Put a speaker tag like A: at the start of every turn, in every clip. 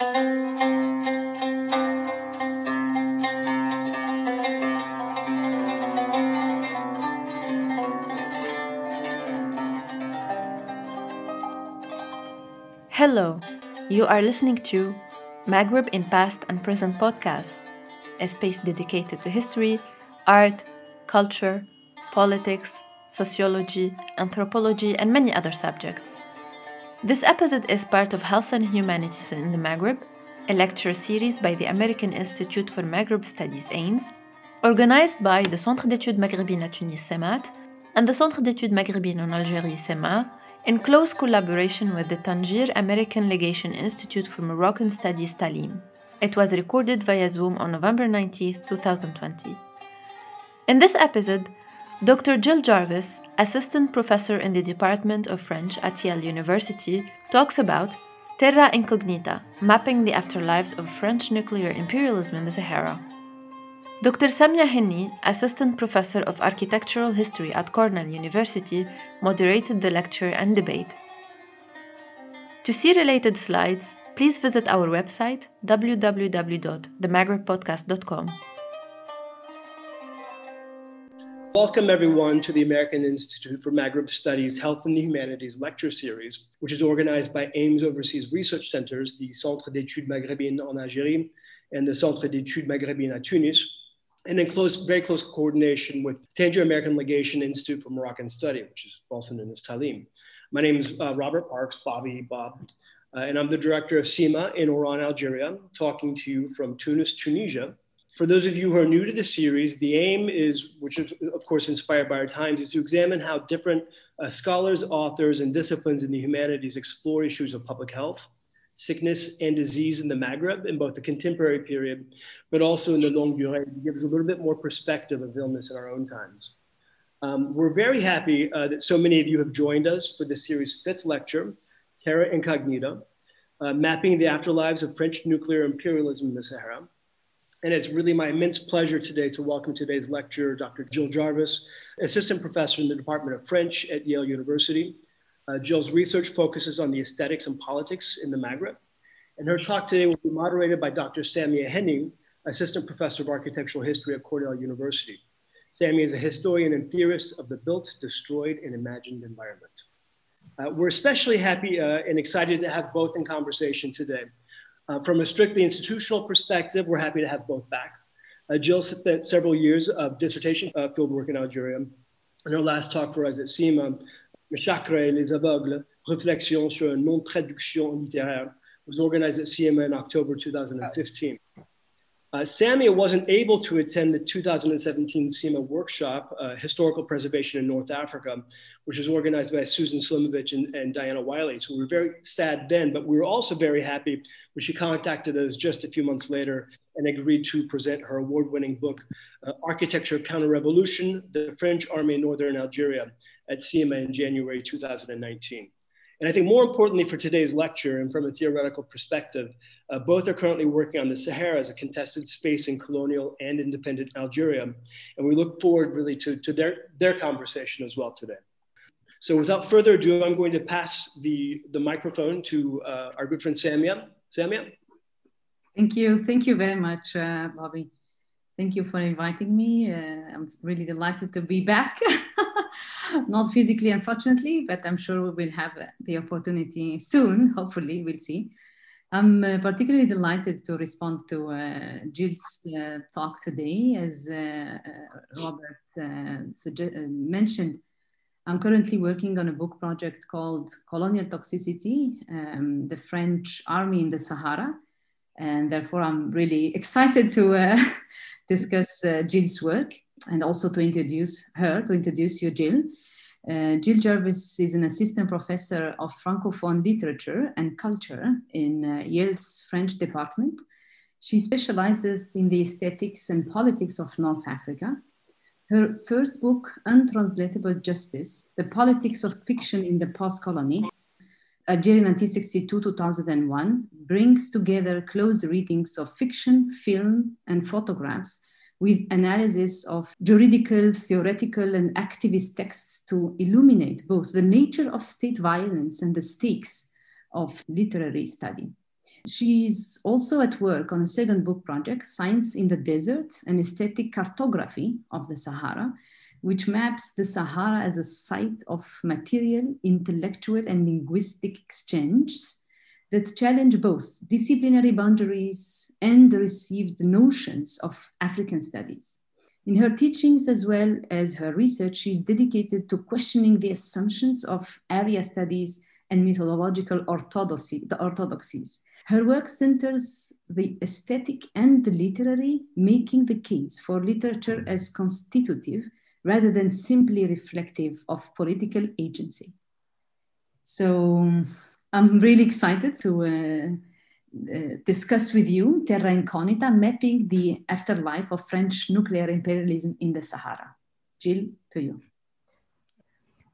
A: Hello, you are listening to Maghreb in Past and Present podcast, a space dedicated to history, art, culture, politics, sociology, anthropology, and many other subjects. This episode is part of Health and Humanities in the Maghreb, a lecture series by the American Institute for Maghreb Studies AIMS, organized by the Centre d'études maghrébines à Tunis CEMAT and the Centre d'études maghrébines en Algérie CEMA in close collaboration with the Tangier American Legation Institute for Moroccan Studies Talim. It was recorded via Zoom on November 19, 2020. In this episode, Dr. Jill Jarvis, assistant professor in the Department of French at Yale University, talks about Terra Incognita, mapping the afterlives of French nuclear imperialism in the Sahara. Dr. Samia Henni, Assistant Professor of Architectural History at Cornell University, moderated the lecture and debate. To see related slides, please visit our website www.themaghrebpodcast.com.
B: Welcome, everyone, to the American Institute for Maghreb Studies Health and the Humanities lecture series, which is organized by AIMS Overseas Research Centers, the Centre d'études maghrébines en Algérie, and the Centre d'études maghrébines à Tunis, and in close, very close coordination with Tangier American Legation Institute for Moroccan Study, which is also known as Talim. My name is uh, Robert Parks, Bobby Bob, uh, and I'm the director of CEMA in Oran, Algeria, talking to you from Tunis, Tunisia. For those of you who are new to the series, the aim is, which is of course inspired by our times, is to examine how different uh, scholars, authors, and disciplines in the humanities explore issues of public health, sickness and disease in the Maghreb in both the contemporary period, but also in the longue durée to give us a little bit more perspective of illness in our own times. Um, we're very happy uh, that so many of you have joined us for this series' fifth lecture, Terra Incognita, uh, mapping the afterlives of French nuclear imperialism in the Sahara. And it's really my immense pleasure today to welcome today's lecturer, Dr. Jill Jarvis, assistant professor in the Department of French at Yale University, uh, Jill's research focuses on the aesthetics and politics in the Maghreb. And her talk today will be moderated by Dr. Samia Henni, Assistant Professor of Architectural History at Cornell University. Samia is a historian and theorist of the built, destroyed, and imagined environment. Uh, we're especially happy uh, and excited to have both in conversation today. Uh, from a strictly institutional perspective, we're happy to have both back. Uh, Jill spent several years of dissertation uh, fieldwork in Algeria. And her last talk for us at CEMA Chakra les aveugles, réflexion sur une non-traduction littéraire, was organized at CEMA in October 2015. Uh, Samia wasn't able to attend the 2017 CEMA workshop, uh, Historical Preservation in North Africa, which was organized by Susan Slyomovics and, and, Diana Wylie. So we were very sad then, but we were also very happy when she contacted us just a few months later and agreed to present her award-winning book, uh, Architecture of Counter-Revolution, the French Army in Northern Algeria at CEMA in January 2019. And I think more importantly for today's lecture and from a theoretical perspective, uh, both are currently working on the Sahara as a contested space in colonial and independent Algeria. And we look forward really to, to their, their conversation as well today. So without further ado, I'm going to pass the, the microphone to uh, our good friend Samia. Samia?
C: Thank you. Thank you very much, uh, Bobby. Thank you for inviting me. Uh, I'm really delighted to be back. Not physically, unfortunately, but I'm sure we will have the opportunity soon. Hopefully, we'll see. I'm uh, particularly delighted to respond to uh, Jill's uh, talk today. As uh, uh, Robert uh, mentioned, I'm currently working on a book project called Colonial Toxicity, um, the French Army in the Sahara. And therefore, I'm really excited to discuss Jill's work and also to introduce her, to introduce you, Jill. Uh, Jill Jarvis is an assistant professor of Francophone literature and culture in uh, Yale's French department. She specializes in the aesthetics and politics of North Africa. Her first book, Untranslatable Justice The Politics of Fiction in the Post Colony, Algeria 1962 2001, brings together close readings of fiction, film, and photographs with analysis of juridical, theoretical, and activist texts to illuminate both the nature of state violence and the stakes of literary study. She's also at work on a second book project, Science in the Desert, an aesthetic cartography of the Sahara, which maps the Sahara as a site of material, intellectual, and linguistic exchanges that challenge both disciplinary boundaries and the received notions of African studies. In her teachings as well as her research, she is dedicated to questioning the assumptions of area studies and methodological orthodoxy, the orthodoxies. Her work centers the aesthetic and the literary, making the case for literature as constitutive rather than simply reflective of political agency. So I'm really excited to uh, uh, discuss with you Terra Incognita, mapping the afterlife of French nuclear imperialism in the Sahara. Jill, to you.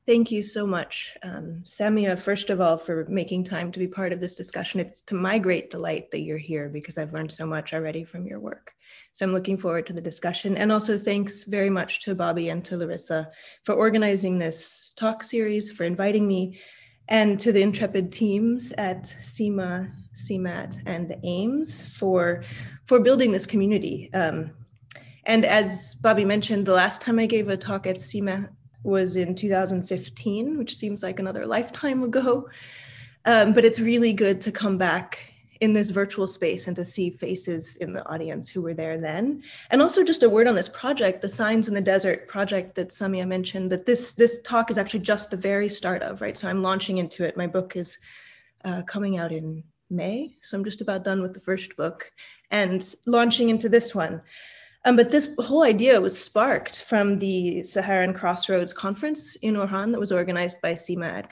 D: Thank you so much, um, Samia, first of all, for making time to be part of this discussion. It's to my great delight that you're here because I've learned so much already from your work. So I'm looking forward to the discussion. And also thanks very much to Bobby and to Larissa for organizing this talk series, for inviting me, and to the intrepid teams at CEMA, CEMAT, and the AIMS for, for building this community. Um, and as Bobby mentioned, the last time I gave a talk at CEMA was in 2015, which seems like another lifetime ago. Um, but it's really good to come back in this virtual space and to see faces in the audience who were there then. And also just a word on this project, the Signs in the Desert project that Samia mentioned, that this, this talk is actually just the very start of, right? So I'm launching into it. My book is uh, coming out in May. So I'm just about done with the first book and launching into this one. Um, but this whole idea was sparked from the Saharan Crossroads Conference in Oran that was organized by CEMAT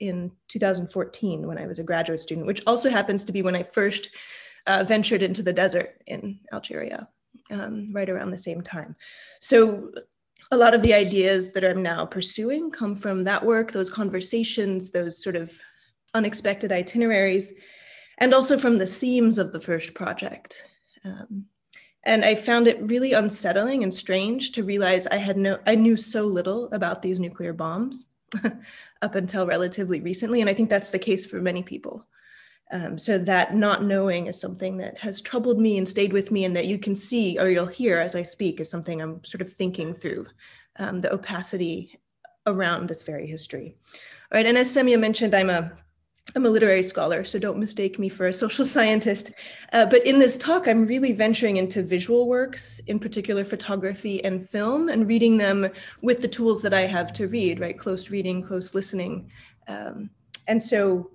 D: in 2014 when I was a graduate student, which also happens to be when I first uh, ventured into the desert in Algeria, um, right around the same time. So a lot of the ideas that I'm now pursuing come from that work, those conversations, those sort of unexpected itineraries, and also from the themes of the first project. Um, and I found it really unsettling and strange to realize I had no I knew so little about these nuclear bombs up until relatively recently. And I think that's the case for many people. Um, so that not knowing is something that has troubled me and stayed with me and that you can see or you'll hear as I speak is something I'm sort of thinking through um, the opacity around this very history. All right, and as Samia mentioned, I'm a I'm a literary scholar, so don't mistake me for a social scientist. Uh, but in this talk, I'm really venturing into visual works, in particular photography and film, and reading them with the tools that I have to read, right? Close reading, close listening. Um, and so,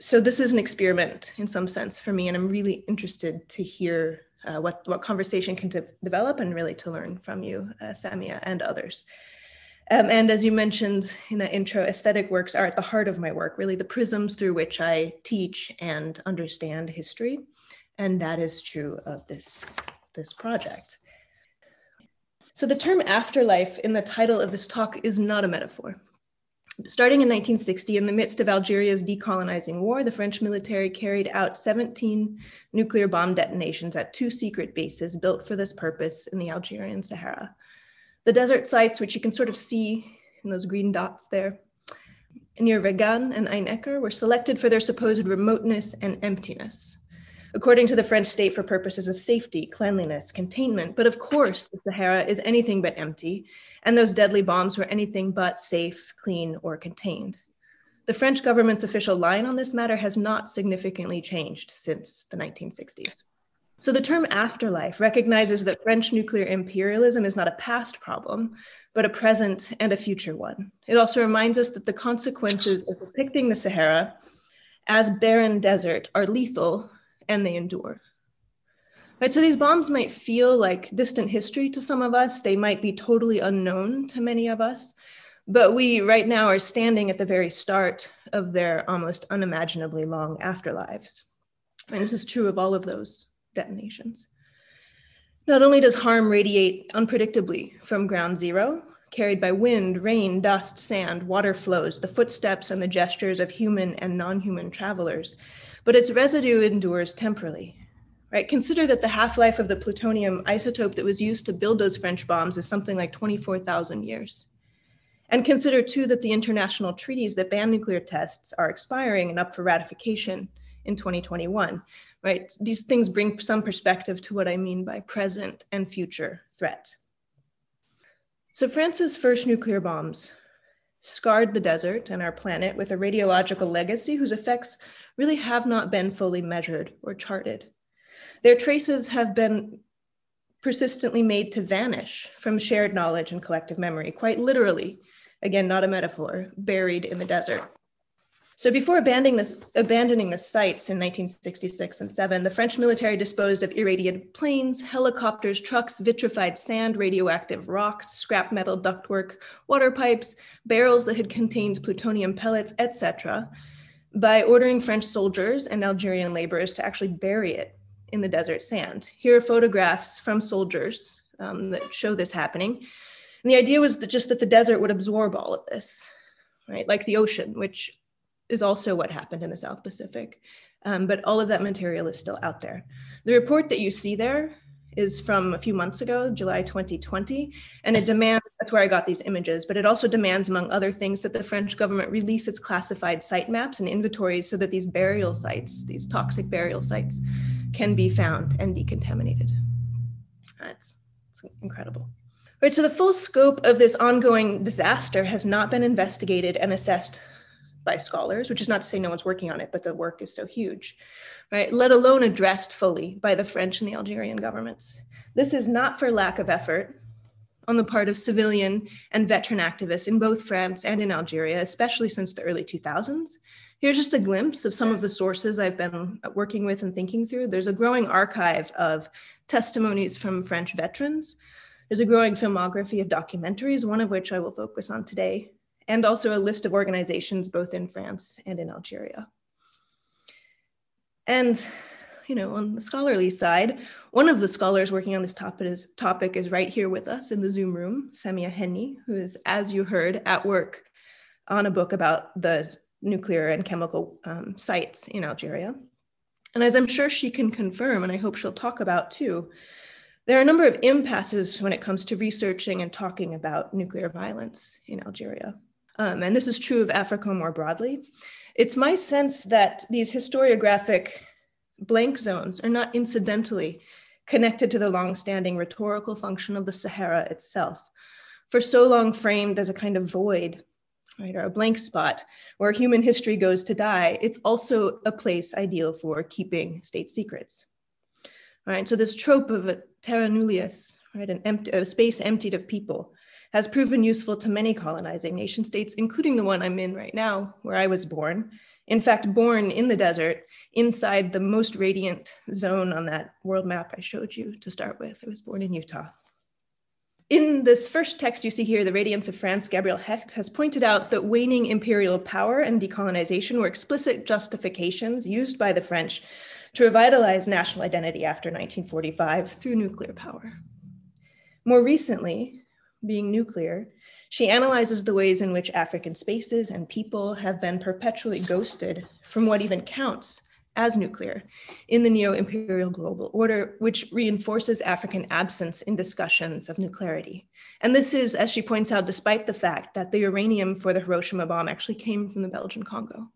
D: so this is an experiment in some sense for me, and I'm really interested to hear uh, what, what conversation can de develop and really to learn from you, uh, Samia, and others. Um, and as you mentioned in the intro, aesthetic works are at the heart of my work, really the prisms through which I teach and understand history. And that is true of this, this project. So the term afterlife in the title of this talk is not a metaphor. Starting in 1960, in the midst of Algeria's decolonizing war, the French military carried out 17 nuclear bomb detonations at two secret bases built for this purpose in the Algerian Sahara. The desert sites, which you can sort of see in those green dots there, near Reggane and In Ekker, were selected for their supposed remoteness and emptiness, according to the French state for purposes of safety, cleanliness, containment. But of course, the Sahara is anything but empty, and those deadly bombs were anything but safe, clean, or contained. The French government's official line on this matter has not significantly changed since the 1960s. So the term afterlife recognizes that French nuclear imperialism is not a past problem, but a present and a future one. It also reminds us that the consequences of depicting the Sahara as barren desert are lethal and they endure. Right, so these bombs might feel like distant history to some of us. They might be totally unknown to many of us. But we right now are standing at the very start of their almost unimaginably long afterlives. And this is true of all of those detonations. Not only does harm radiate unpredictably from ground zero, carried by wind, rain, dust, sand, water flows, the footsteps and the gestures of human and non human travelers, but its residue endures temporally. Right? Consider that the half life of the plutonium isotope that was used to build those French bombs is something like 24,000 years. And consider too that the international treaties that ban nuclear tests are expiring and up for ratification in 2021, right? These things bring some perspective to what I mean by present and future threat. So France's first nuclear bombs scarred the desert and our planet with a radiological legacy whose effects really have not been fully measured or charted. Their traces have been persistently made to vanish from shared knowledge and collective memory, quite literally, again, not a metaphor, buried in the desert. So before abandoning, this, abandoning the sites in 1966 and 7, the French military disposed of irradiated planes, helicopters, trucks, vitrified sand, radioactive rocks, scrap metal ductwork, water pipes, barrels that had contained plutonium pellets, etc., by ordering French soldiers and Algerian laborers to actually bury it in the desert sand. Here are photographs from soldiers um, that show this happening. And the idea was that just that the desert would absorb all of this, right? Like the ocean, which is also what happened in the South Pacific. Um, but all of that material is still out there. The report that you see there is from a few months ago, July 2020, and it demands, that's where I got these images, but it also demands, among other things, that the French government release its classified site maps and inventories so that these burial sites, these toxic burial sites, can be found and decontaminated. That's, that's incredible. Right, so the full scope of this ongoing disaster has not been investigated and assessed by scholars, which is not to say no one's working on it, but the work is so huge, right? Let alone addressed fully by the French and the Algerian governments. This is not for lack of effort on the part of civilian and veteran activists in both France and in Algeria, especially since the early 2000s. Here's just a glimpse of some of the sources I've been working with and thinking through. There's a growing archive of testimonies from French veterans. There's a growing filmography of documentaries, one of which I will focus on today, and also a list of organizations both in France and in Algeria. And you know, on the scholarly side, one of the scholars working on this topic is, topic is right here with us in the Zoom room, Samia Henni, who is, as you heard, at work on a book about the nuclear and chemical um, sites in Algeria. And as I'm sure she can confirm, and I hope she'll talk about too, there are a number of impasses when it comes to researching and talking about nuclear violence in Algeria um, and this is true of Africa more broadly. It's my sense that these historiographic blank zones are not incidentally connected to the long-standing rhetorical function of the Sahara itself, for so long framed as a kind of void, right, or a blank spot where human history goes to die. It's also a place ideal for keeping state secrets. All right, so this trope of a terra nullius, right, an empty, a space emptied of people, has proven useful to many colonizing nation states, including the one I'm in right now, where I was born. In fact, born in the desert, inside the most radiant zone on that world map I showed you to start with. I was born in Utah. In this first text you see here, The Radiance of France, Gabrielle Hecht has pointed out that waning imperial power and decolonization were explicit justifications used by the French to revitalize national identity after 1945 through nuclear power. More recently, being nuclear, she analyzes the ways in which African spaces and people have been perpetually ghosted from what even counts as nuclear in the neo imperial global order, which reinforces African absence in discussions of nuclearity. And this is, as she points out, despite the fact that the uranium for the Hiroshima bomb actually came from the Belgian Congo.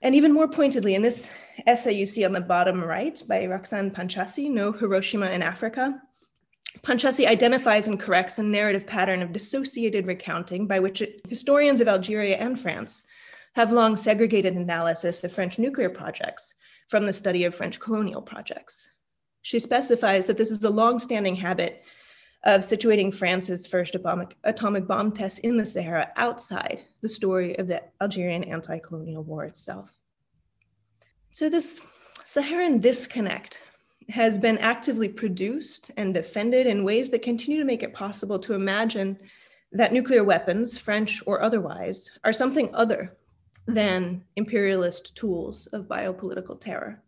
D: And even more pointedly, in this essay you see on the bottom right by Roxane Panchasi, No Hiroshima in Africa, Panchasi identifies and corrects a narrative pattern of dissociated recounting by which historians of Algeria and France have long segregated analysis of French nuclear projects from the study of French colonial projects. She specifies that this is a long-standing habit of situating France's first atomic, atomic bomb tests in the Sahara outside the story of the Algerian anti-colonial war itself. So this Saharan disconnect has been actively produced and defended in ways that continue to make it possible to imagine that nuclear weapons, French or otherwise, are something other mm-hmm. than imperialist tools of biopolitical terror.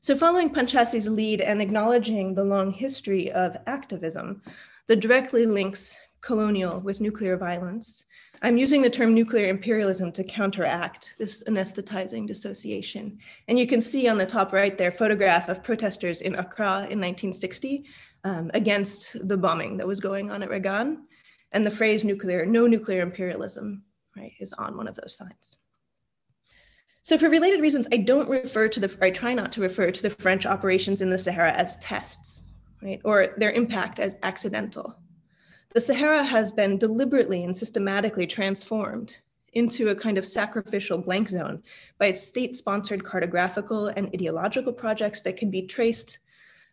D: So, following Panchasi's lead and acknowledging the long history of activism that directly links colonial with nuclear violence, I'm using the term nuclear imperialism to counteract this anesthetizing dissociation. And you can see on the top right there, photograph of protesters in Accra in 1960 um, against the bombing that was going on at Reggane. And the phrase nuclear, no nuclear imperialism, right, is on one of those signs. So for related reasons, I don't refer to the, I try not to refer to the French operations in the Sahara as tests, right? Or their impact as accidental. The Sahara has been deliberately and systematically transformed into a kind of sacrificial blank zone by its state-sponsored cartographical and ideological projects that can be traced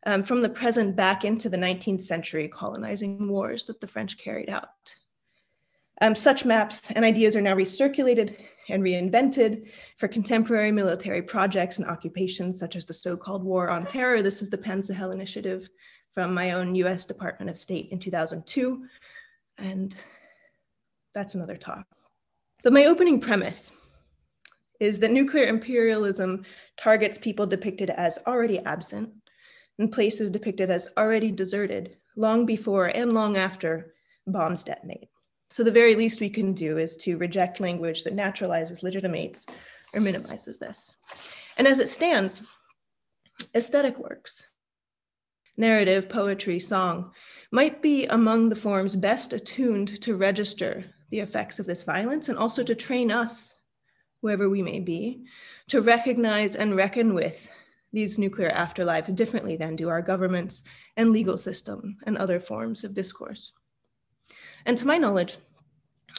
D: um, from the present back into the 19th century colonizing wars that the French carried out. Um, such maps and ideas are now recirculated and reinvented for contemporary military projects and occupations, such as the so-called War on Terror. This is the Pan Sahel Initiative from my own US Department of State in 2002. And that's another talk. But my opening premise is that nuclear imperialism targets people depicted as already absent and places depicted as already deserted long before and long after bombs detonate. So the very least we can do is to reject language that naturalizes, legitimates, or minimizes this. And as it stands, aesthetic works, narrative, poetry, song, might be among the forms best attuned to register the effects of this violence and also to train us, whoever we may be, to recognize and reckon with these nuclear afterlives differently than do our governments and legal system and other forms of discourse. And to my knowledge,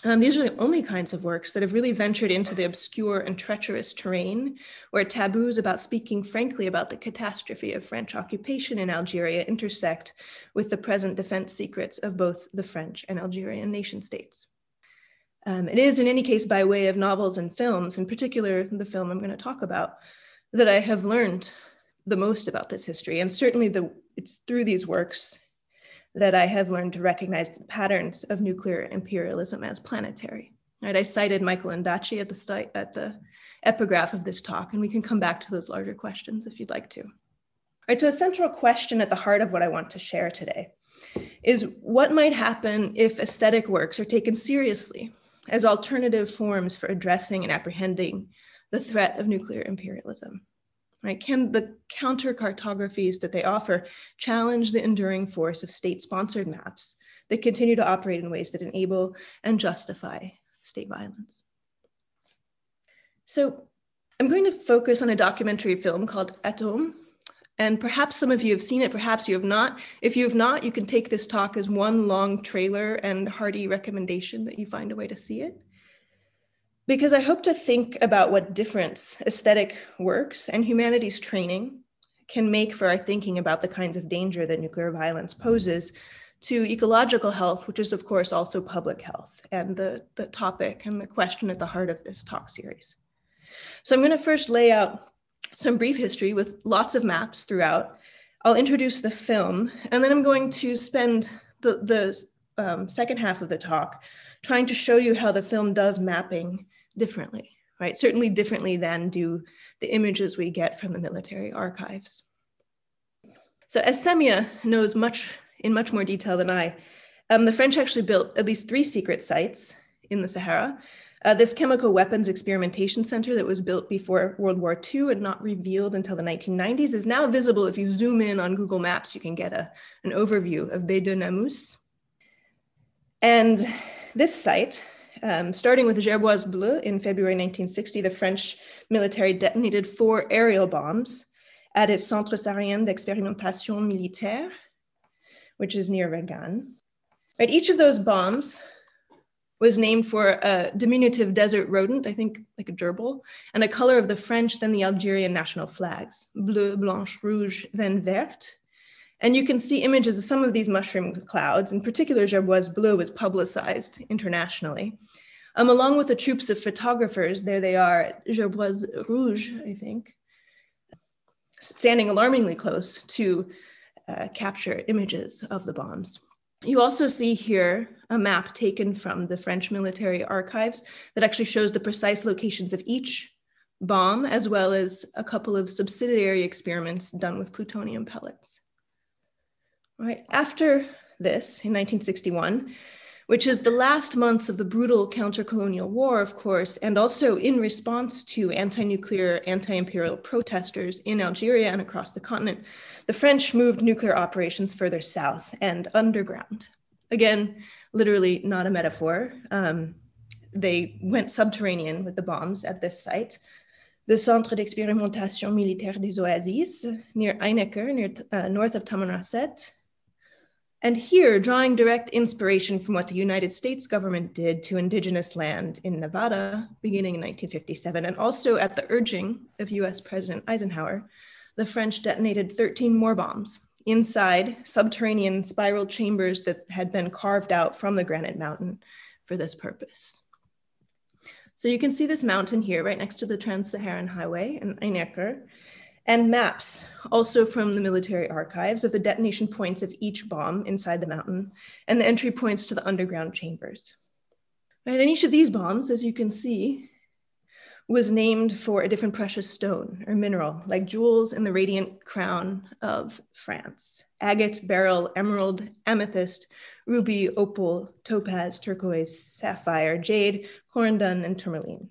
D: um, these are the only kinds of works that have really ventured into the obscure and treacherous terrain where taboos about speaking frankly about the catastrophe of French occupation in Algeria intersect with the present defense secrets of both the French and Algerian nation states. Um, it is, in any case, by way of novels and films, in particular, the film I'm going to talk about, that I have learned the most about this history. And certainly, the, it's through these works that I have learned to recognize the patterns of nuclear imperialism as planetary. Right, I cited Michael Ondaatje at the, at the epigraph of this talk, and we can come back to those larger questions if you'd like to. All right, so a central question at the heart of what I want to share today is what might happen if aesthetic works are taken seriously as alternative forms for addressing and apprehending the threat of nuclear imperialism. Right? Can the counter cartographies that they offer challenge the enduring force of state sponsored maps that continue to operate in ways that enable and justify state violence? So I'm going to focus on a documentary film called Atome and perhaps some of you have seen it, perhaps you have not. If you have not, you can take this talk as one long trailer and hearty recommendation that you find a way to see it. Because I hope to think about what difference aesthetic works and humanities training can make for our thinking about the kinds of danger that nuclear violence poses to ecological health, which is, of course, also public health, and the, the topic and the question at the heart of this talk series. So I'm going to first lay out some brief history with lots of maps throughout. I'll introduce the film, and then I'm going to spend the, the um, second half of the talk trying to show you how the film does mapping differently, right? Certainly differently than do the images we get from the military archives. So as Samia knows much in much more detail than I, um, the French actually built at least three secret sites in the Sahara uh, this chemical weapons experimentation center that was built before World War II and not revealed until the 1990s is now visible. If you zoom in on Google Maps, you can get a, an overview of B2-Namous. And this site, um, starting with Gerboise Bleue in February 1960, the French military detonated four aerial bombs at its Centre Saharien d'Expérimentation Militaire, which is near Reggane. Right, each of those bombs was named for a diminutive desert rodent, I think like a gerbil, and a color of the French, then the Algerian national flags, bleu, blanche, rouge, then verte. And you can see images of some of these mushroom clouds, in particular Gerboise Bleue was publicized internationally. Um, along with the troops of photographers, there they are, Gerboise Rouge, I think, standing alarmingly close to uh, capture images of the bombs. You also see here a map taken from the French military archives that actually shows the precise locations of each bomb, as well as a couple of subsidiary experiments done with plutonium pellets. Right, after this, in 1961, which is the last months of the brutal counter-colonial war, of course, and also in response to anti-nuclear, anti-imperial protesters in Algeria and across the continent, the French moved nuclear operations further south and underground. Again, literally not a metaphor. Um, they went subterranean with the bombs at this site. the Centre d'Expérimentation Militaire des Oasis near In Ekker, near, uh, north of Tamanrasset. And here, drawing direct inspiration from what the United States government did to indigenous land in Nevada beginning in 1957, and also at the urging of US President Eisenhower, the French detonated 13 more bombs inside subterranean spiral chambers that had been carved out from the granite mountain for this purpose. So you can see this mountain here right next to the Trans-Saharan Highway in Einecker, and maps also from the military archives of the detonation points of each bomb inside the mountain and the entry points to the underground chambers. Right, and each of these bombs, as you can see, was named for a different precious stone or mineral, like jewels in the radiant crown of France agate, beryl, emerald, amethyst, ruby, opal, topaz, turquoise, sapphire, jade, corundum, and tourmaline.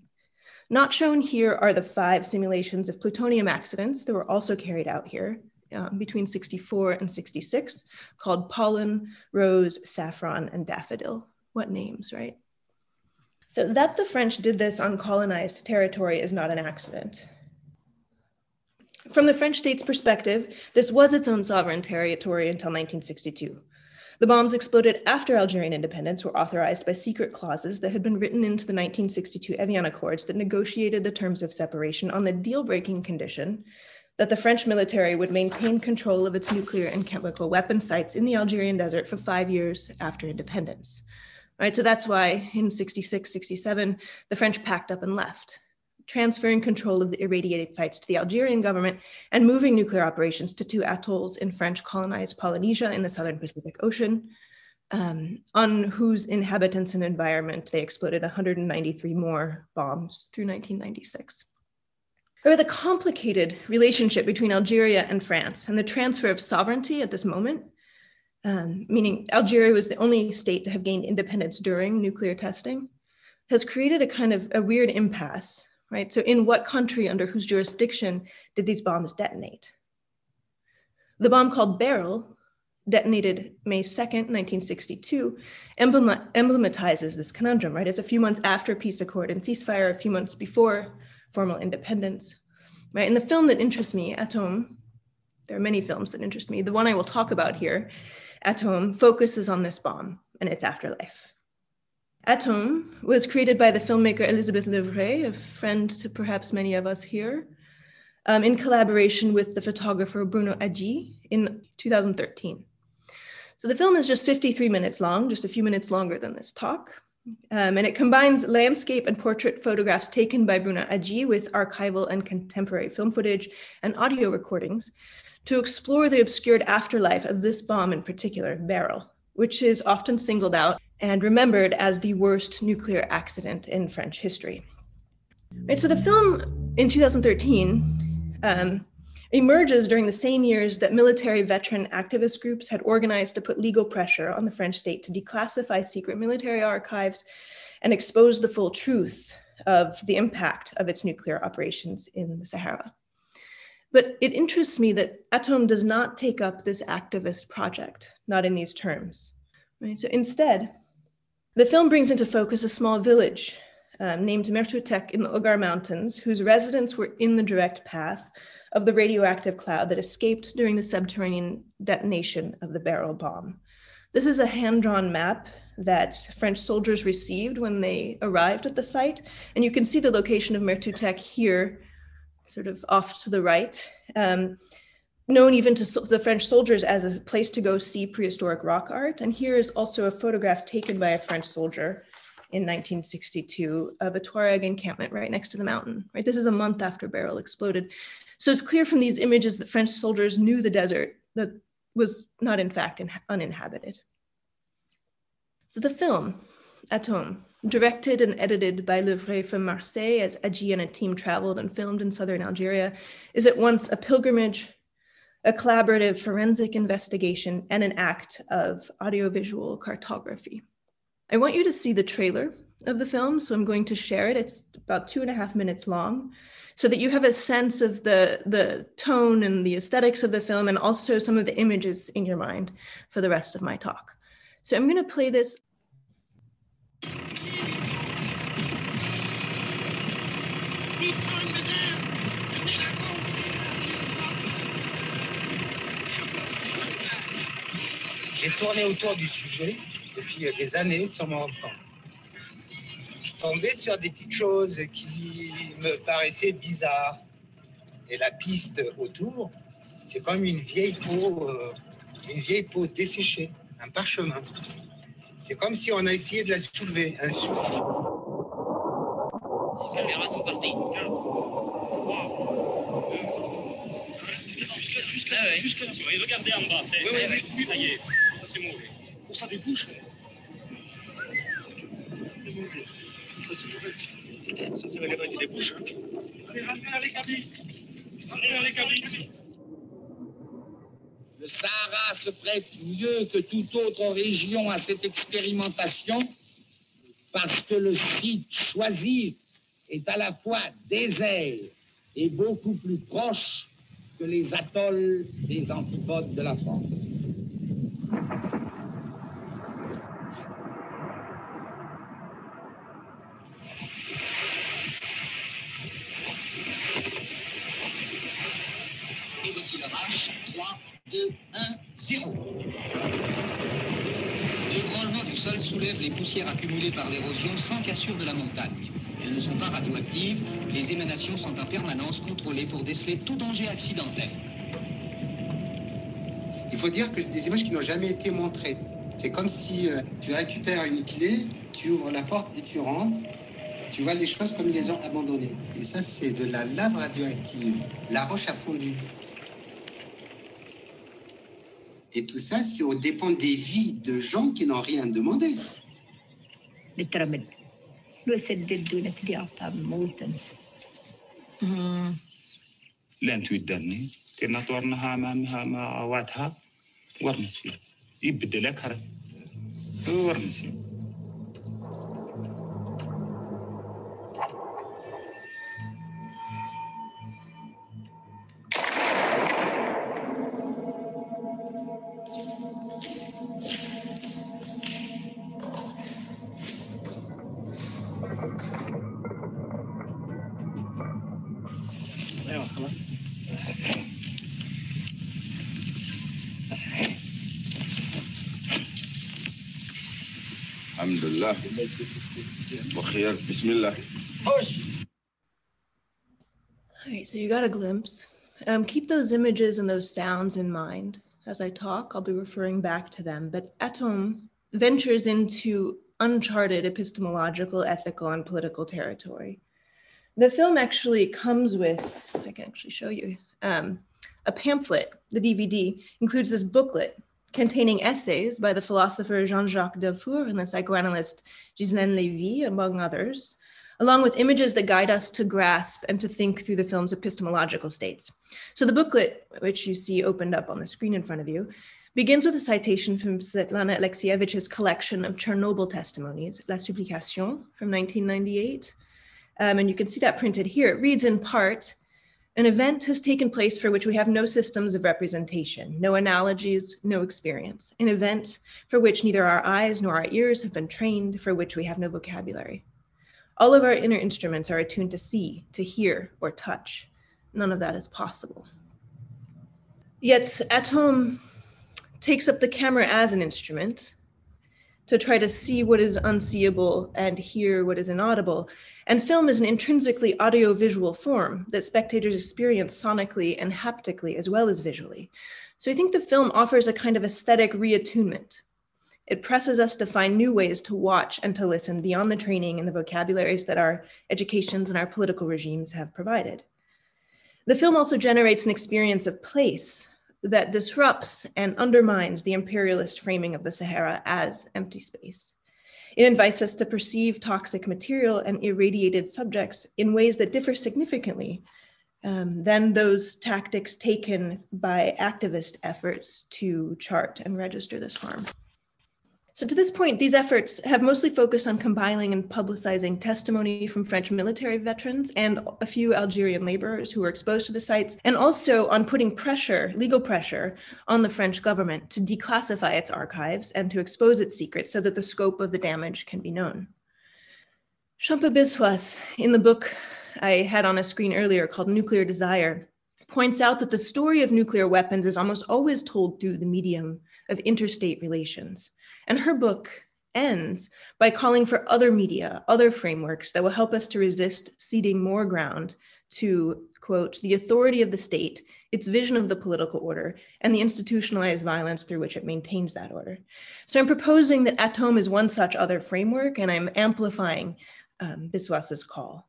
D: Not shown here are the five simulations of plutonium accidents that were also carried out here um, between 64 and 66, called pollen, rose, saffron, and daffodil. What names, right? So that the French did this on colonized territory is not an accident. From the French state's perspective, this was its own sovereign territory until 1962. The bombs exploded after Algerian independence were authorized by secret clauses that had been written into the 1962 Evian Accords that negotiated the terms of separation on the deal breaking condition that the French military would maintain control of its nuclear and chemical weapon sites in the Algerian desert for five years after independence right? So that's why in 66, 67, the French packed up and left, transferring control of the irradiated sites to the Algerian government and moving nuclear operations to two atolls in French colonized Polynesia in the southern Pacific Ocean, um, on whose inhabitants and environment they exploded 193 more bombs through 1996. However, the complicated relationship between Algeria and France and the transfer of sovereignty at this moment um, meaning Algeria was the only state to have gained independence during nuclear testing, has created a kind of a weird impasse, right? So, in what country, under whose jurisdiction, did these bombs detonate? The bomb called Beryl, detonated May 2nd, 1962, emblematizes this conundrum, right? It's a few months after peace accord and ceasefire, a few months before formal independence, right? In the film that interests me, Atome, there are many films that interest me. The one I will talk about here Atome focuses on this bomb and its afterlife. Atome was created by the filmmaker Elisabeth Leuvrey, a friend to perhaps many of us here, um, in collaboration with the photographer Bruno Hadjih in 2013. So the film is just 53 minutes long, just a few minutes longer than this talk. Um, and it combines landscape and portrait photographs taken by Bruno Hadjih with archival and contemporary film footage and audio recordings to explore the obscured afterlife of this bomb in particular, Beryl, which is often singled out and remembered as the worst nuclear accident in French history. Right, so the film in 2013 um, emerges during the same years that military veteran activist groups had organized to put legal pressure on the French state to declassify secret military archives and expose the full truth of the impact of its nuclear operations in the Sahara. But it interests me that Atome does not take up this activist project, not in these terms. Right? So instead, the film brings into focus a small village um, named Mertoutek in the Hoggar Mountains, whose residents were in the direct path of the radioactive cloud that escaped during the subterranean detonation of the Beryl bomb. This is a hand drawn map that French soldiers received when they arrived at the site. And you can see the location of Mertoutek here sort of off to the right, um, known even to the French soldiers as a place to go see prehistoric rock art. And here is also a photograph taken by a French soldier in 1962 of a Tuareg encampment right next to the mountain. Right, this is a month after Beryl exploded, so it's clear from these images that French soldiers knew the desert that was not in fact in- uninhabited. So the film, Atome, directed and edited by Leuvrey from Marseille as Hadjih and a team traveled and filmed in southern Algeria, is at once a pilgrimage, a collaborative forensic investigation, and an act of audiovisual cartography. I want you to see the trailer of the film, so I'm going to share it. It's about two and a half minutes long, so that you have a sense of the, the tone and the aesthetics of the film, and also some of the images in your mind for the rest of my talk. So I'm going to play this He
E: J'ai tourné autour du sujet depuis des années sans m'en rendre compte. Je tombais sur des petites choses qui me paraissaient bizarres. Et la piste autour, c'est comme une vieille peau, euh, une vieille peau desséchée, un parchemin. C'est comme si on a essayé de la soulever, un souffle.
F: Les caméras sont parties.
G: Jusque, jusque, ouais. jusque là. Et regardez en bas. Oui, oui, oui, ça y est. Ça c'est ça. C'est la qui débouche. Allez, les cabines.
H: Le Sahara se prête mieux que toute autre région à cette expérimentation parce que le site choisi est à la fois désert et beaucoup plus proche que les atolls des antipodes de la France.
I: 1, 0. L'ébranlement du sol soulève les poussières accumulées par l'érosion sans cassure de la montagne. Elles ne sont pas radioactives. Les émanations sont en permanence contrôlées pour déceler tout danger accidentel.
E: Il faut dire que c'est des images qui n'ont jamais été montrées. C'est comme si euh, tu récupères une clé, tu ouvres la porte et tu rentres. Tu vois les choses comme ils les ont abandonnées. Et ça, c'est de la lave radioactive. La roche a fondu. Et tout ça, c'est au dépend des vies de gens qui n'ont rien demandé.
J: Bismillah.
D: All right, so you got a glimpse. Um, keep those images and those sounds in mind. As I talk, I'll be referring back to them. But Atome ventures into uncharted epistemological, ethical, and political territory. The film actually comes with, I can actually show you, um, a pamphlet. The DVD includes this booklet containing essays by the philosopher Jean-Jacques Delfour and the psychoanalyst Ghislaine Lévy, among others, along with images that guide us to grasp and to think through the film's epistemological states. So the booklet, which you see opened up on the screen in front of you, begins with a citation from Svetlana Alexievich's collection of Chernobyl testimonies, La Supplication from 1998. Um, and you can see that printed here. It reads in part, an event has taken place for which we have no systems of representation, no analogies, no experience. An event for which neither our eyes nor our ears have been trained, for which we have no vocabulary. All of our inner instruments are attuned to see, to hear, or touch. None of that is possible. Yet Atome takes up the camera as an instrument to try to see what is unseeable and hear what is inaudible. And film is an intrinsically audiovisual form that spectators experience sonically and haptically as well as visually. So I think the film offers a kind of aesthetic reattunement. It presses us to find new ways to watch and to listen beyond the training and the vocabularies that our educations and our political regimes have provided. The film also generates an experience of place that disrupts and undermines the imperialist framing of the Sahara as empty space. It invites us to perceive toxic material and irradiated subjects in ways that differ significantly um, than those tactics taken by activist efforts to chart and register this harm. So, to this point, these efforts have mostly focused on compiling and publicizing testimony from French military veterans and a few Algerian laborers who were exposed to the sites, and also on putting pressure, legal pressure, on the French government to declassify its archives and to expose its secrets so that the scope of the damage can be known. Shampa Biswas, in the book I had on a screen earlier called Nuclear Desire, points out that the story of nuclear weapons is almost always told through the medium of interstate relations. And her book ends by calling for other media, other frameworks that will help us to resist ceding more ground to, quote, the authority of the state, its vision of the political order, and the institutionalized violence through which it maintains that order. So I'm proposing that Atome is one such other framework, and I'm amplifying um, Biswas's call.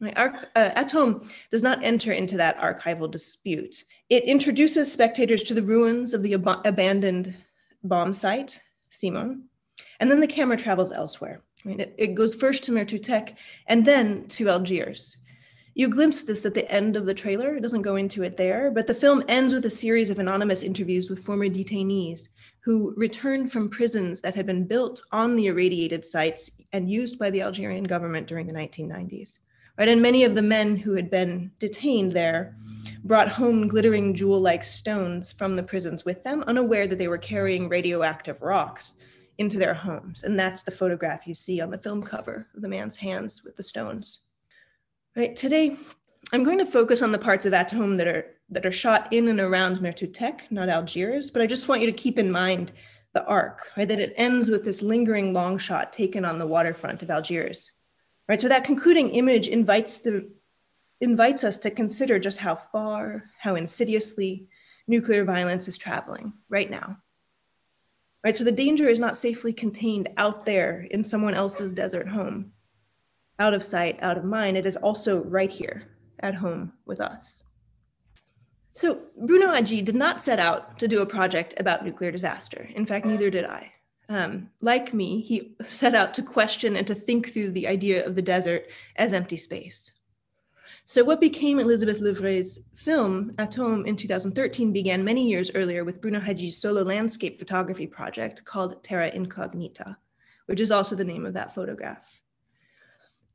D: My arc, uh, Atome does not enter into that archival dispute. It introduces spectators to the ruins of the ab abandoned bomb site, Simon, and then the camera travels elsewhere. It, it goes first to Mertoutek and then to Algiers. You glimpse this at the end of the trailer. It doesn't go into it there, but the film ends with a series of anonymous interviews with former detainees who returned from prisons that had been built on the irradiated sites and used by the Algerian government during the 1990s right? And many of the men who had been detained there brought home glittering jewel like stones from the prisons with them, unaware that they were carrying radioactive rocks into their homes. And that's the photograph you see on the film cover of the man's hands with the stones. Right, today, I'm going to focus on the parts of Atome that are that are shot in and around Mertoutek, not Algiers, but I just want you to keep in mind the arc, right? That it ends with this lingering long shot taken on the waterfront of Algiers. Right, so that concluding image invites the invites us to consider just how far, how insidiously nuclear violence is traveling right now. Right, so the danger is not safely contained out there in someone else's desert home, out of sight, out of mind. It is also right here at home with us. So Bruno Hadjih did not set out to do a project about nuclear disaster. In fact, neither did I. Um, like me, he set out to question and to think through the idea of the desert as empty space. So, what became Elisabeth Leuvrey's film, Atome, in 2013 began many years earlier with Bruno Hadjih's solo landscape photography project called Terra Incognita, which is also the name of that photograph.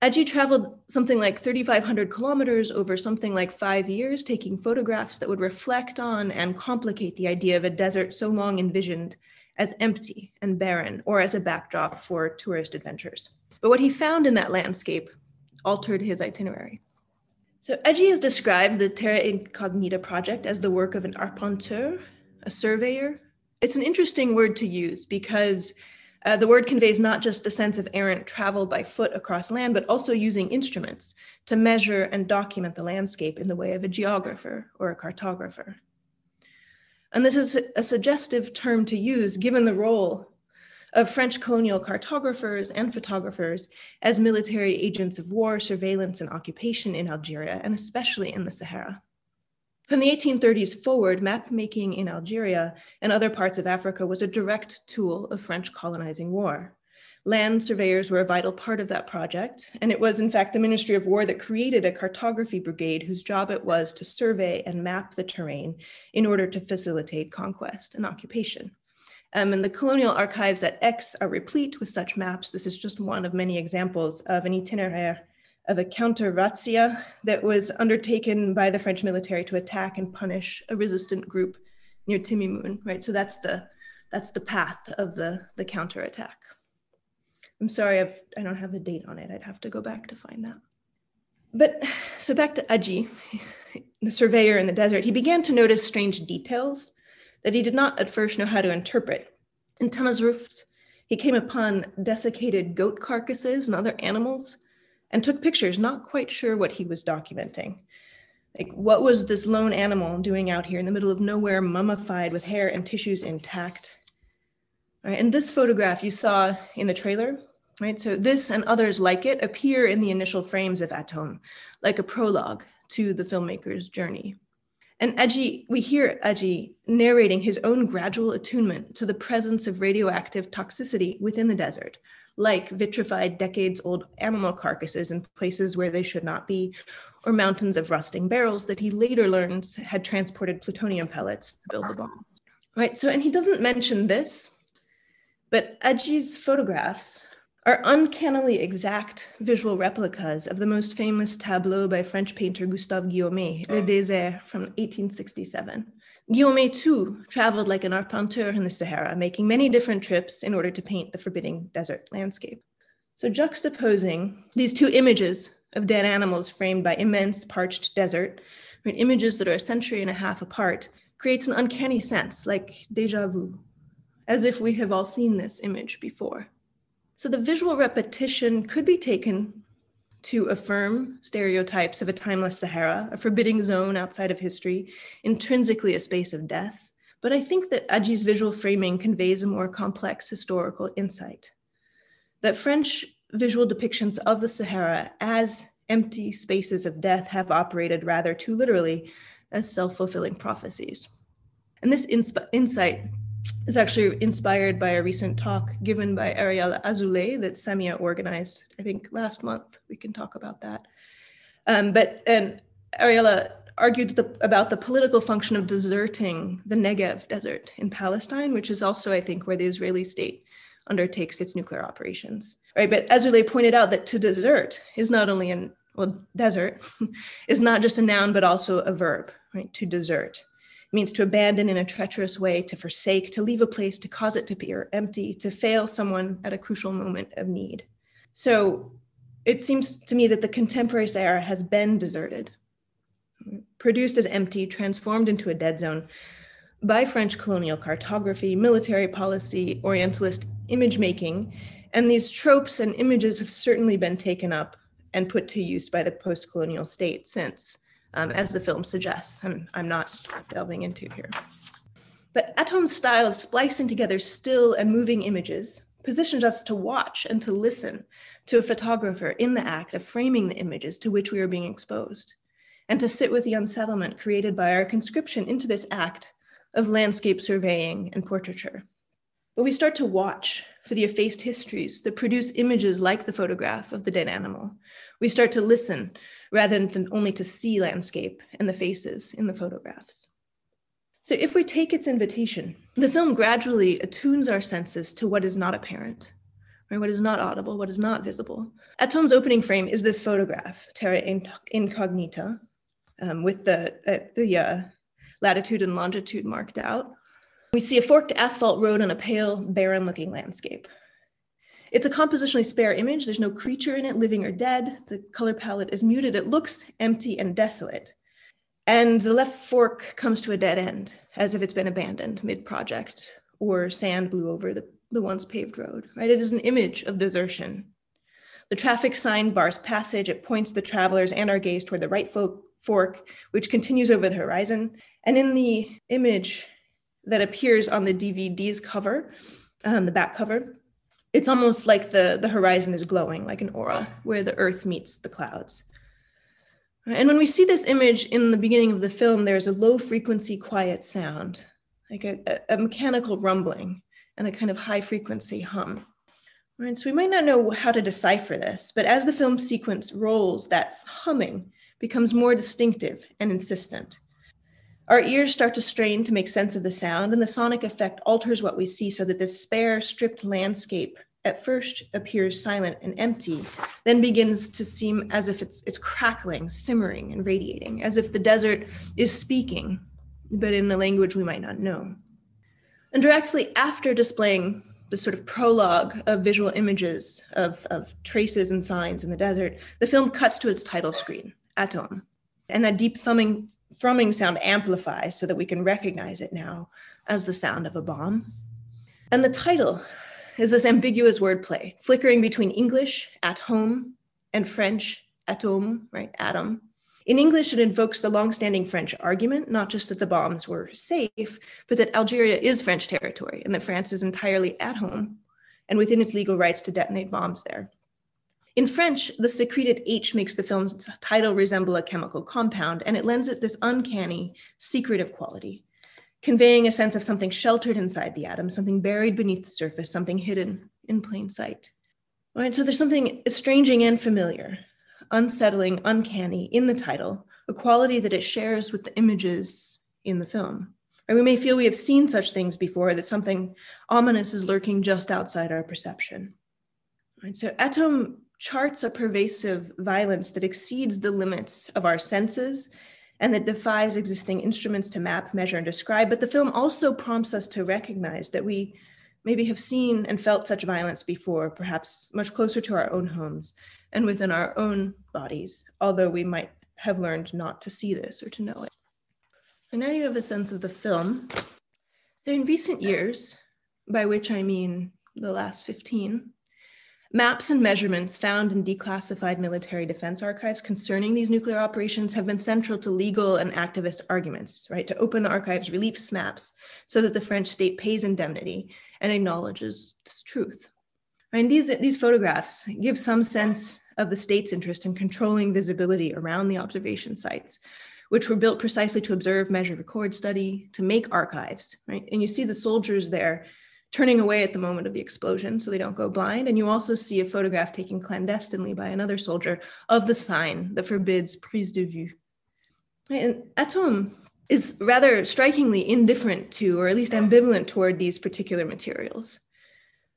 D: Hadjih traveled something like 3,500 kilometers over something like five years, taking photographs that would reflect on and complicate the idea of a desert so long envisioned as empty and barren or as a backdrop for tourist adventures. But what he found in that landscape altered his itinerary. So Hadjih has described the Terra Incognita project as the work of an arpenteur, a surveyor. It's an interesting word to use because uh, the word conveys not just a sense of errant travel by foot across land, but also using instruments to measure and document the landscape in the way of a geographer or a cartographer. And this is a suggestive term to use given the role of French colonial cartographers and photographers as military agents of war, surveillance, and occupation in Algeria, and especially in the Sahara. From the 1830s forward, map making in Algeria and other parts of Africa was a direct tool of French colonizing war. Land surveyors were a vital part of that project, and it was, in fact, the Ministry of War that created a cartography brigade whose job it was to survey and map the terrain in order to facilitate conquest and occupation. Um, and the colonial archives at Aix are replete with such maps. This is just one of many examples of an itinerary of a counter razzia that was undertaken by the French military to attack and punish a resistant group near Timimoun, right? So that's the that's the path of the, the counterattack. I'm sorry, I've, I don't have the date on it. I'd have to go back to find that. But so back to Hadjih, the surveyor in the desert, he began to notice strange details that he did not at first know how to interpret. In Tanezrouft, he came upon desiccated goat carcasses and other animals and took pictures, not quite sure what he was documenting. Like, what was this lone animal doing out here in the middle of nowhere, mummified with hair and tissues intact? Right, and this photograph you saw in the trailer, right? So this and others like it appear in the initial frames of Atome, like a prologue to the filmmaker's journey. And Hadjih, we hear Hadjih narrating his own gradual attunement to the presence of radioactive toxicity within the desert, like vitrified decades old animal carcasses in places where they should not be, or mountains of rusting barrels that he later learns had transported plutonium pellets to build the bomb. Right, so, and he doesn't mention this, but Hadjih's photographs are uncannily exact visual replicas of the most famous tableau by French painter Gustave Guillaumet, Le Désert from 1867. Guillaumet, too, traveled like an arpenteur in the Sahara, making many different trips in order to paint the forbidding desert landscape. So, juxtaposing these two images of dead animals framed by immense parched desert right? Images that are a century and a half apart creates an uncanny sense, like deja vu, as if we have all seen this image before. So the visual repetition could be taken to affirm stereotypes of a timeless Sahara, a forbidding zone outside of history, intrinsically a space of death. But I think that Hadjih's visual framing conveys a more complex historical insight. That French visual depictions of the Sahara as empty spaces of death have operated rather too literally as self fulfilling prophecies. And this insight is actually inspired by a recent talk given by Ariella Azoulay that Samia organized, I think, last month. We can talk about that. Um, but and Ariella argued the, about the political function of deserting the Negev desert in Palestine, which is also, I think, where the Israeli state undertakes its nuclear operations. Right, but Azoulay pointed out that to desert is not only an well, desert is not just a noun, but also a verb, right? To desert. Means to abandon in a treacherous way, to forsake, to leave a place, to cause it to appear empty, to fail someone at a crucial moment of need. So it seems to me that the contemporary Sahara has been deserted, produced as empty, transformed into a dead zone by French colonial cartography, military policy, Orientalist image making. And these tropes and images have certainly been taken up and put to use by the post colonial state since um, as the film suggests, and I'm not delving into here. But Atome's style of splicing together still and moving images positions us to watch and to listen to a photographer in the act of framing the images to which we are being exposed, and to sit with the unsettlement created by our conscription into this act of landscape surveying and portraiture. But we start to watch for the effaced histories that produce images like the photograph of the dead animal. We start to listen rather than only to see landscape and the faces in the photographs. So, if we take its invitation, the film gradually attunes our senses to what is not apparent, right? What is not audible, what is not visible. Atome's opening frame is this photograph, Terra Incognita, um, with the, uh, the uh, latitude and longitude marked out. We see a forked asphalt road on a pale, barren looking landscape. It's a compositionally spare image. There's no creature in it, living or dead. The color palette is muted. It looks empty and desolate. And the left fork comes to a dead end, as if it's been abandoned mid project or sand blew over the, the once paved road, right? It is an image of desertion. The traffic sign bars passage. It points the travelers and our gaze toward the right fo- fork, which continues over the horizon. And in the image that appears on the DVD's cover, um, the back cover, it's almost like the the horizon is glowing like an aura where the earth meets the clouds. And when we see this image in the beginning of the film there's a low frequency quiet sound like a, a mechanical rumbling and a kind of high frequency hum. Right so we might not know how to decipher this but as the film sequence rolls that humming becomes more distinctive and insistent our ears start to strain to make sense of the sound, and the sonic effect alters what we see so that this spare, stripped landscape at first appears silent and empty, then begins to seem as if it's, it's crackling, simmering, and radiating, as if the desert is speaking, but in a language we might not know. And directly after displaying the sort of prologue of visual images of, of traces and signs in the desert, the film cuts to its title screen, Atome. And that deep thumbing thrumming sound amplifies so that we can recognize it now as the sound of a bomb. And the title is this ambiguous wordplay, flickering between English, at home, and French, atome, right, atom. In English, it invokes the longstanding French argument, not just that the bombs were safe, but that Algeria is French territory and that France is entirely at home and within its legal rights to detonate bombs there. In French, the secreted H makes the film's title resemble a chemical compound, and it lends it this uncanny, secretive quality, conveying a sense of something sheltered inside the atom, something buried beneath the surface, something hidden in plain sight. All right, so there's something estranging and familiar, unsettling, uncanny in the title, a quality that it shares with the images in the film. Or we may feel we have seen such things before, that something ominous is lurking just outside our perception. Right, so Atome charts a pervasive violence that exceeds the limits of our senses and that defies existing instruments to map, measure, and describe. But the film also prompts us to recognize that we maybe have seen and felt such violence before, perhaps much closer to our own homes and within our own bodies, although we might have learned not to see this or to know it. So now you have a sense of the film. So in recent years, by which I mean the last 15, Maps and measurements found in declassified military defense archives concerning these nuclear operations have been central to legal and activist arguments, right? To open the archives, release maps so that the French state pays indemnity and acknowledges this truth. And these, these photographs give some sense of the state's interest in controlling visibility around the observation sites, which were built precisely to observe, measure, record, study, to make archives, right? And you see the soldiers there turning away at the moment of the explosion so they don't go blind. And you also see a photograph taken clandestinely by another soldier of the sign that forbids prise de vue. And Atome is rather strikingly indifferent to, or at least ambivalent toward these particular materials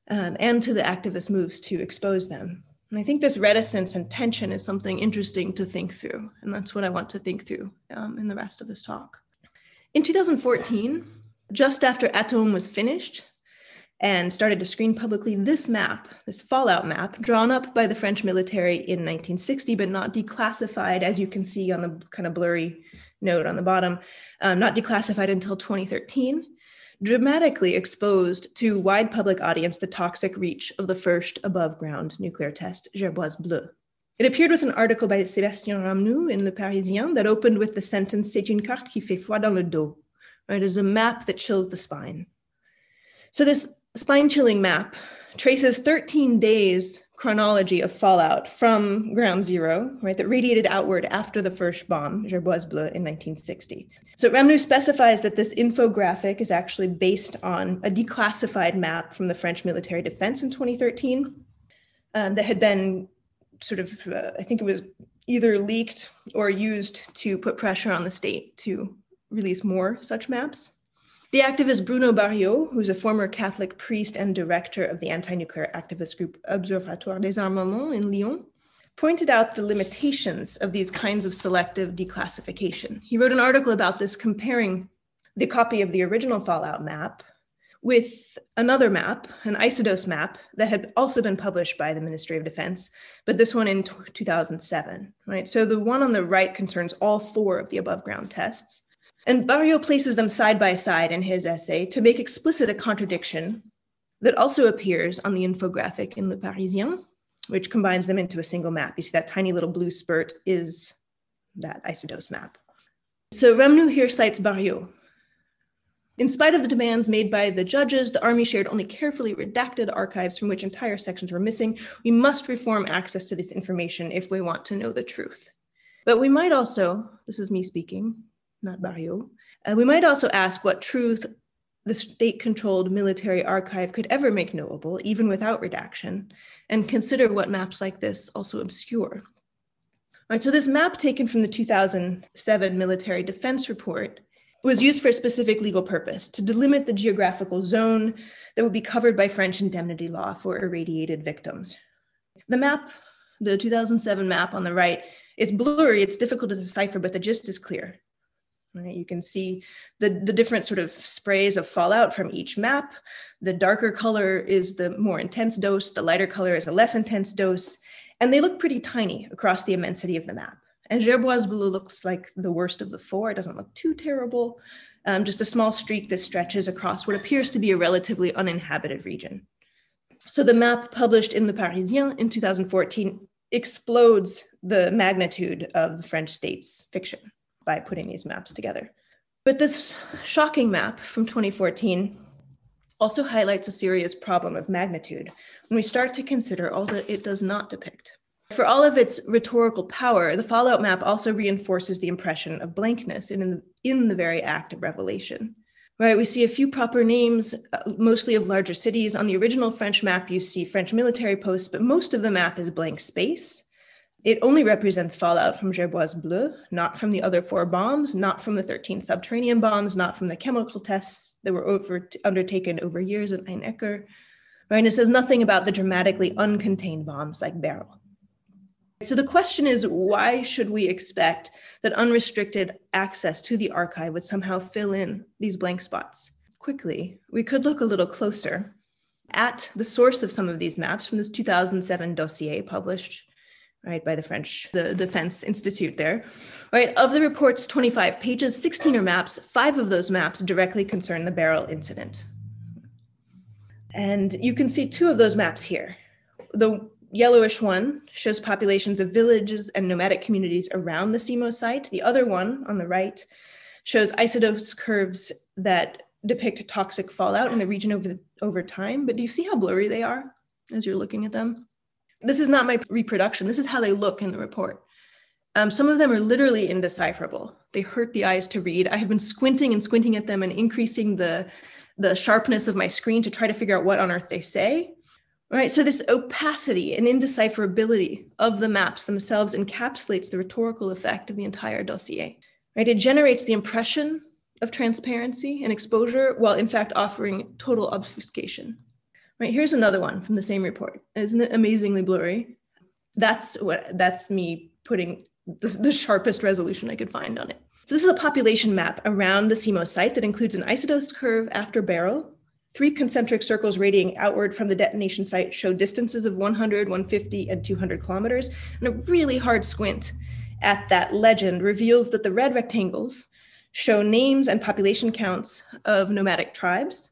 D: um, and to the activist moves to expose them. And I think this reticence and tension is something interesting to think through. And that's what I want to think through um, in the rest of this talk. In 2014, just after Atome was finished, and started to screen publicly this map, this fallout map, drawn up by the French military in 1960, but not declassified, as you can see on the kind of blurry note on the bottom, um, not declassified until 2013, dramatically exposed to wide public audience the toxic reach of the first above ground nuclear test, Gerboise Bleue. It appeared with an article by Sébastien Ramnoux in Le Parisien that opened with the sentence C'est une carte qui fait froid dans le dos. Right, it is a map that chills the spine. So this spine chilling map traces 13 days chronology of fallout from ground zero, right, that radiated outward after the first bomb, Gerboise Bleue, in 1960. So Ramnoux specifies that this infographic is actually based on a declassified map from the French military defense in 2013 um, that had been sort of, uh, I think it was either leaked or used to put pressure on the state to release more such maps. The activist Bruno Barriot, who's a former Catholic priest and director of the anti nuclear activist group Observatoire des Armements in Lyon, pointed out the limitations of these kinds of selective declassification. He wrote an article about this comparing the copy of the original Fallout map with another map, an isodose map that had also been published by the Ministry of Defense, but this one in 2007, right? So the one on the right concerns all four of the above ground tests. And Barriot places them side by side in his essay to make explicit a contradiction that also appears on the infographic in Le Parisien, which combines them into a single map. You see that tiny little blue spurt is that isodose map. So Ramnoux here cites Barriot. In spite of the demands made by the judges, the army shared only carefully redacted archives from which entire sections were missing. We must reform access to this information if we want to know the truth. But we might also, this is me speaking, not Barriot. Uh, we might also ask what truth the state controlled military archive could ever make knowable, even without redaction, and consider what maps like this also obscure. All right, so this map taken from the 2007 military defense report was used for a specific legal purpose to delimit the geographical zone that would be covered by French indemnity law for irradiated victims. The map, the 2007 map on the right, it's blurry, it's difficult to decipher, but the gist is clear. Right? You can see the, the different sort of sprays of fallout from each map. The darker color is the more intense dose, the lighter color is a less intense dose, and they look pretty tiny across the immensity of the map. And Gerboise Bleue looks like the worst of the four. It doesn't look too terrible, um, just a small streak that stretches across what appears to be a relatively uninhabited region. So the map published in Le Parisien in 2014 explodes the magnitude of the French state's fiction by putting these maps together. But this shocking map from 2014 also highlights a serious problem of magnitude when we start to consider all that it does not depict. For all of its rhetorical power, the Fallout map also reinforces the impression of blankness in the, in the very act of revelation. Right, we see a few proper names, uh, mostly of larger cities. On the original French map, you see French military posts, but most of the map is blank space. It only represents fallout from Gerboise Bleue, not from the other four bombs, not from the 13 subterranean bombs, not from the chemical tests that were over, undertaken over years at In Ekker. Right? And it says nothing about the dramatically uncontained bombs like Beryl. So the question is why should we expect that unrestricted access to the archive would somehow fill in these blank spots? Quickly, we could look a little closer at the source of some of these maps from this 2007 dossier published right, by the French, the Defense Institute there. Right, of the report's 25 pages, 16 are maps. Five of those maps directly concern the Beryl incident. And you can see two of those maps here. The yellowish one shows populations of villages and nomadic communities around the CIMO site. The other one on the right shows isodose curves that depict toxic fallout in the region over, over time. But do you see how blurry they are as you're looking at them? This is not my reproduction. This is how they look in the report. Um, some of them are literally indecipherable. They hurt the eyes to read. I have been squinting and squinting at them and increasing the, the sharpness of my screen to try to figure out what on earth they say. Right, so this opacity and indecipherability of the maps themselves encapsulates the rhetorical effect of the entire dossier. Right, it generates the impression of transparency and exposure while in fact offering total obfuscation. Right, here's another one from the same report. Isn't it amazingly blurry? That's what that's me putting the, the sharpest resolution I could find on it. So this is a population map around the CIMO site that includes an isodose curve after Beryl. Three concentric circles radiating outward from the detonation site show distances of 100, 150, and 200 kilometers. And a really hard squint at that legend reveals that the red rectangles show names and population counts of nomadic tribes.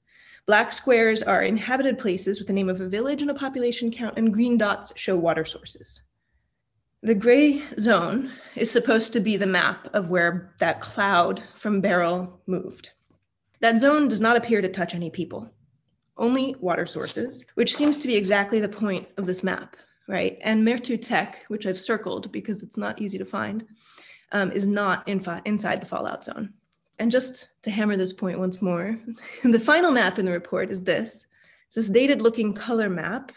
D: Black squares are inhabited places with the name of a village and a population count, and green dots show water sources. The gray zone is supposed to be the map of where that cloud from Beryl moved. That zone does not appear to touch any people, only water sources, which seems to be exactly the point of this map, right? And Mertoutek, which I've circled because it's not easy to find, um, is not in inside the fallout zone. And just to hammer this point once more, the final map in the report is this. It's this dated looking color map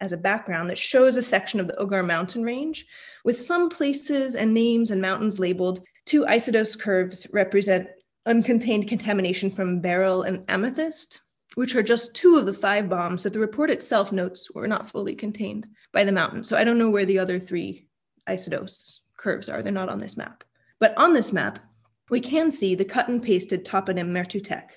D: as a background that shows a section of the Hoggar mountain range with some places and names and mountains labeled. Two isodose curves represent uncontained contamination from beryl and amethyst, which are just two of the five bombs that the report itself notes were not fully contained by the mountain. So I don't know where the other three isodose curves are. They're not on this map. But on this map, we can see the cut and pasted toponym Mertoutek,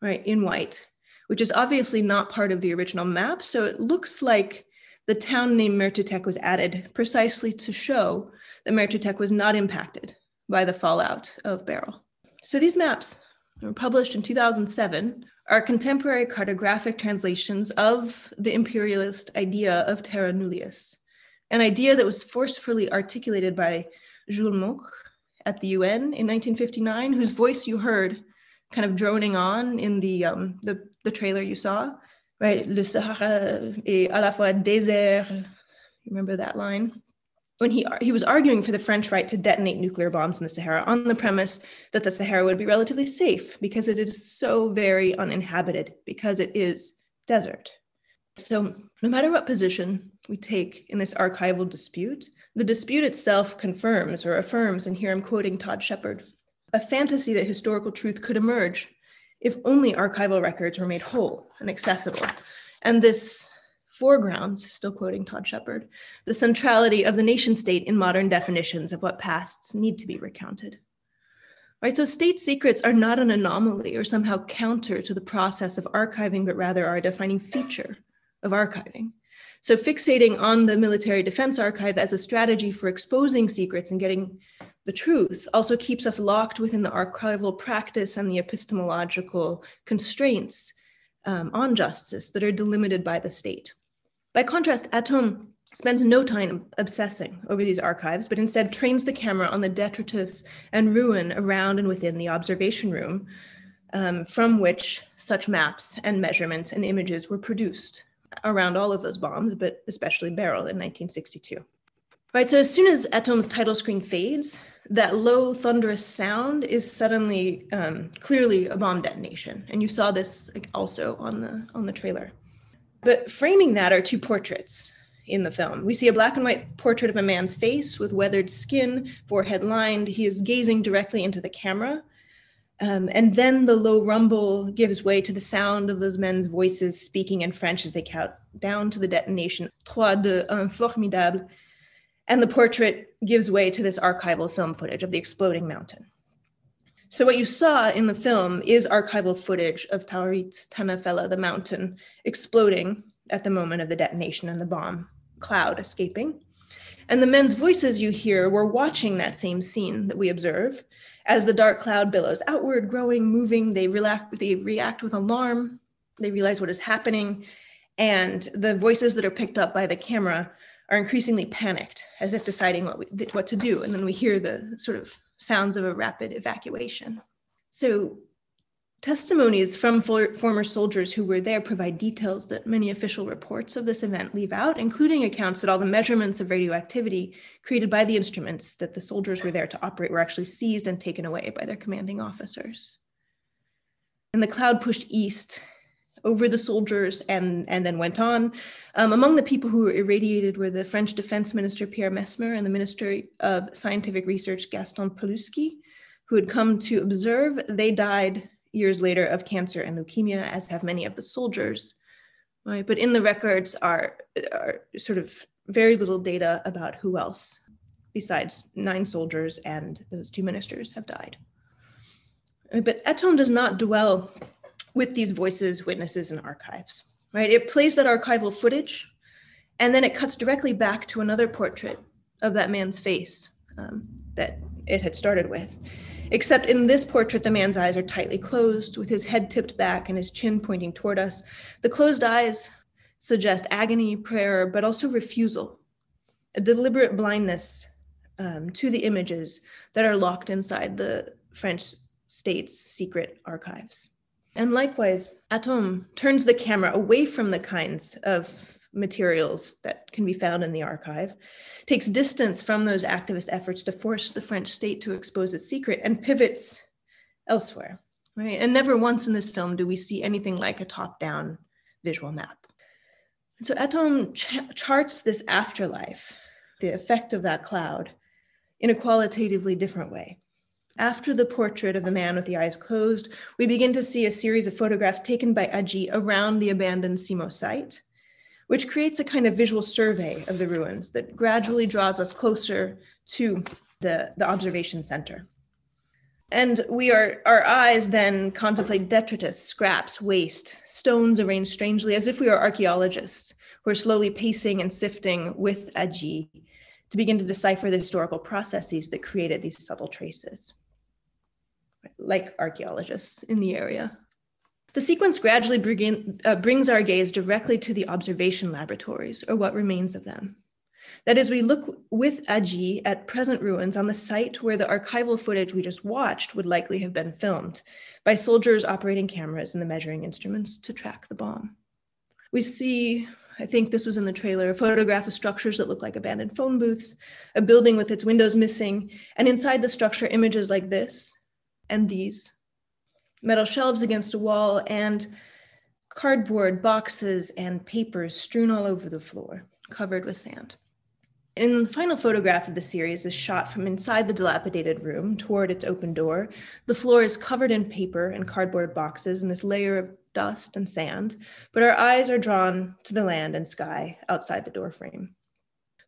D: right, in white, which is obviously not part of the original map. So it looks like the town name Mertoutek was added precisely to show that Mertoutek was not impacted by the fallout of Beryl. So these maps were published in 2007 are contemporary cartographic translations of the imperialist idea of terra nullius, an idea that was forcefully articulated by Jules Moch at the UN in 1959, whose voice you heard kind of droning on in the, um, the, the trailer you saw, right? Le Sahara est à la fois désert. Remember that line? when he, he was arguing for the French right to detonate nuclear bombs in the Sahara on the premise that the Sahara would be relatively safe because it is so very uninhabited, because it is desert. So, no matter what position we take in this archival dispute, the dispute itself confirms or affirms, and here I'm quoting Todd Shepard, a fantasy that historical truth could emerge if only archival records were made whole and accessible. And this foregrounds, still quoting Todd Shepard, the centrality of the nation state in modern definitions of what pasts need to be recounted. Right, so state secrets are not an anomaly or somehow counter to the process of archiving, but rather are a defining feature of archiving. So fixating on the military defense archive as a strategy for exposing secrets and getting the truth also keeps us locked within the archival practice and the epistemological constraints um, on justice that are delimited by the state. By contrast, Atome spends no time obsessing over these archives, but instead trains the camera on the detritus and ruin around and within the observation room um, from which such maps and measurements and images were produced around all of those bombs, but especially Beryl in 1962. Right, so as soon as Atome's title screen fades, that low thunderous sound is suddenly um, clearly a bomb detonation, and you saw this also on the on the trailer. But framing that are two portraits in the film. We see a black and white portrait of a man's face with weathered skin, forehead lined. He is gazing directly into the camera. Um, and then the low rumble gives way to the sound of those men's voices speaking in French as they count down to the detonation. Trois, deux, un, formidable. And the portrait gives way to this archival film footage of the exploding mountain. So what you saw in the film is archival footage of Taurit Tanafella, the mountain, exploding at the moment of the detonation and the bomb cloud escaping. And the men's voices you hear were watching that same scene that we observe. As the dark cloud billows outward, growing, moving, they, react, they react with alarm. They realize what is happening. And the voices that are picked up by the camera are increasingly panicked, as if deciding what, we, what to do. And then we hear the sort of sounds of a rapid evacuation. So Testimonies from for, former soldiers who were there provide details that many official reports of this event leave out, including accounts that all the measurements of radioactivity created by the instruments that the soldiers were there to operate were actually seized and taken away by their commanding officers. And the cloud pushed east over the soldiers and, and then went on. Um, among the people who were irradiated were the French Defense Minister Pierre Messmer and the Minister of Scientific Research Gaston Palewski, who had come to observe. They died years later of cancer and leukemia, as have many of the soldiers. Right? But in the records are, are sort of very little data about who else, besides nine soldiers and those two ministers, have died. But Atome does not dwell with these voices, witnesses, and archives. Right? It plays that archival footage, and then it cuts directly back to another portrait of that man's face um, that it had started with. Except in this portrait, the man's eyes are tightly closed, with his head tipped back and his chin pointing toward us. The closed eyes suggest agony, prayer, but also refusal, a deliberate blindness um, to the images that are locked inside the French state's secret archives. And likewise, Atome turns the camera away from the kinds of materials that can be found in the archive, takes distance from those activist efforts to force the French state to expose its secret, and pivots elsewhere. Right? And never once in this film do we see anything like a top down visual map. And so Atome ch- charts this afterlife, the effect of that cloud, in a qualitatively different way. After the portrait of the man with the eyes closed, we begin to see a series of photographs taken by Hadjih around the abandoned Simo site which creates a kind of visual survey of the ruins that gradually draws us closer to the, the observation center. And we are, our eyes then contemplate detritus, scraps, waste, stones arranged strangely as if we are archaeologists who are slowly pacing and sifting with Hadjih to begin to decipher the historical processes that created these subtle traces, like archaeologists in the area. The sequence gradually begin, uh, brings our gaze directly to the observation laboratories, or what remains of them. That is, we look with Hadjih at present ruins on the site where the archival footage we just watched would likely have been filmed by soldiers operating cameras and the measuring instruments to track the bomb. We see, I think this was in the trailer, a photograph of structures that look like abandoned phone booths, a building with its windows missing, and inside the structure, images like this and these metal shelves against a wall, and cardboard boxes and papers strewn all over the floor, covered with sand. In the final photograph of the series is shot from inside the dilapidated room toward its open door. The floor is covered in paper and cardboard boxes and this layer of dust and sand, but our eyes are drawn to the land and sky outside the doorframe.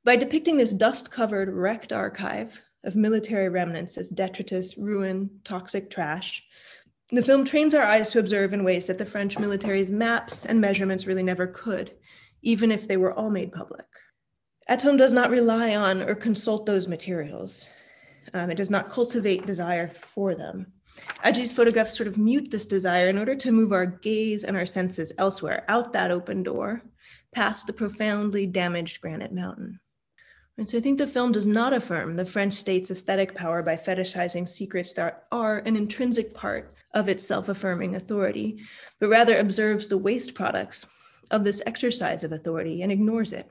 D: By depicting this dust covered, wrecked archive of military remnants as detritus, ruin, toxic trash, the film trains our eyes to observe in ways that the French military's maps and measurements really never could, even if they were all made public. Atome does not rely on or consult those materials. Um, it does not cultivate desire for them. Hadjih's photographs sort of mute this desire in order to move our gaze and our senses elsewhere, out that open door, past the profoundly damaged granite mountain. And so I think the film does not affirm the French state's aesthetic power by fetishizing secrets that are an intrinsic part of its self affirming authority, but rather observes the waste products of this exercise of authority and ignores it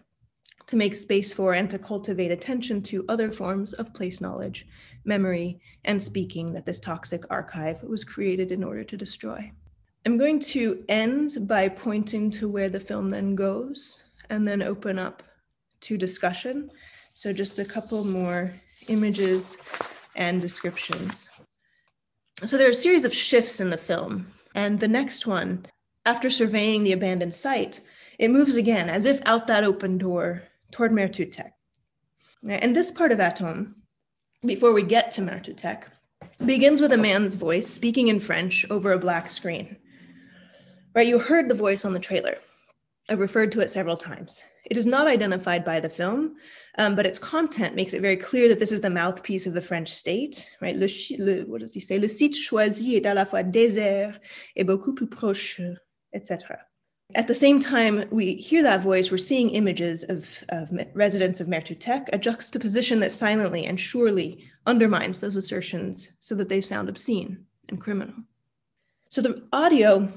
D: to make space for and to cultivate attention to other forms of place knowledge, memory, and speaking that this toxic archive was created in order to destroy. I'm going to end by pointing to where the film then goes and then open up to discussion. So, just a couple more images and descriptions. So there are a series of shifts in the film. And the next one, after surveying the abandoned site, it moves again as if out that open door toward Mertoutek. And this part of Atome, before we get to Mertoutek, begins with a man's voice speaking in French over a black screen. Right, you heard the voice on the trailer. I've referred to it several times. It is not identified by the film, um, but its content makes it very clear that this is the mouthpiece of the French state, right? Le, le, what does he say? Le site choisi est à la fois désert et beaucoup plus proche, etc. At the same time, we hear that voice, we're seeing images of, of residents of Mertoutek, a juxtaposition that silently and surely undermines those assertions so that they sound obscene and criminal. So the audio